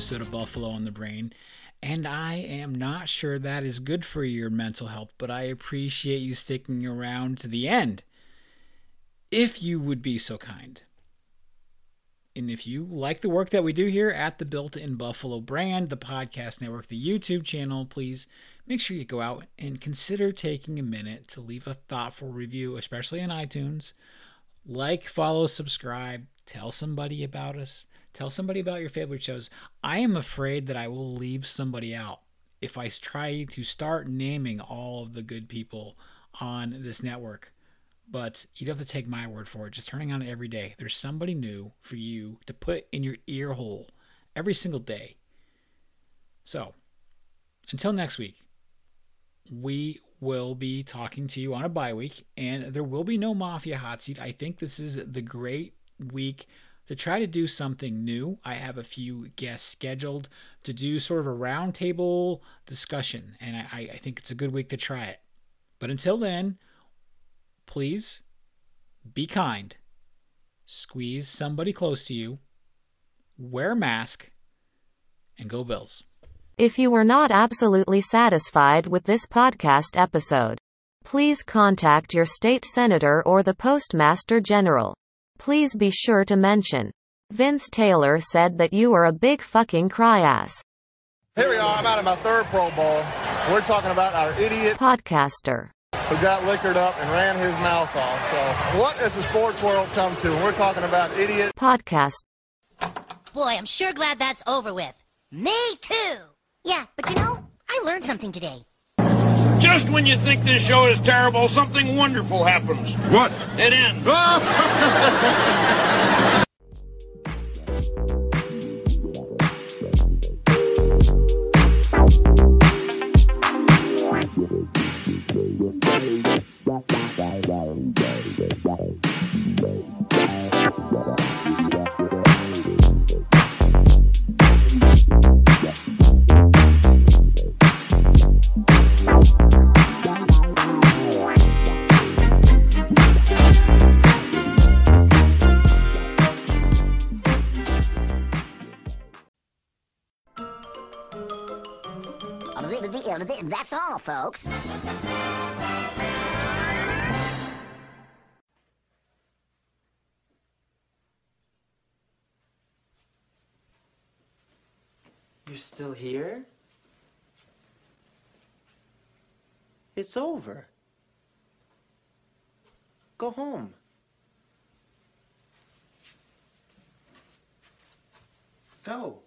Episode of Buffalo on the Brain, and I am not sure that is good for your mental health, but I appreciate you sticking around to the end. If you would be so kind. And if you like the work that we do here at the Built in Buffalo brand, the podcast network, the YouTube channel, please make sure you go out and consider taking a minute to leave a thoughtful review, especially on iTunes. Like, follow, subscribe, tell somebody about us. Tell somebody about your favorite shows. I am afraid that I will leave somebody out if I try to start naming all of the good people on this network. But you don't have to take my word for it. Just turning on it every day. There's somebody new for you to put in your ear hole every single day. So, until next week, we will be talking to you on a bye week, and there will be no Mafia Hot Seat. I think this is the great week to try to do something new. I have a few guests scheduled to do sort of a roundtable discussion, and I, I think it's a good week to try it. But until then, please be kind, squeeze somebody close to you, wear a mask, and go Bills. If you were not absolutely satisfied with this podcast episode, please contact your state senator or the postmaster general. Please be sure to mention. Vince Taylor said that you are a big fucking cry ass. Here we are. I'm out of my third Pro Bowl. We're talking about our idiot podcaster who got liquored up and ran his mouth off. So, what has the sports world come to? We're talking about idiot podcast. Boy, I'm sure glad that's over with. Me too. Yeah, but you know, I learned something today. Just when you think this show is terrible, something wonderful happens. What? It ends. Ah! That's all, folks. You're still here? It's over. Go home. Go.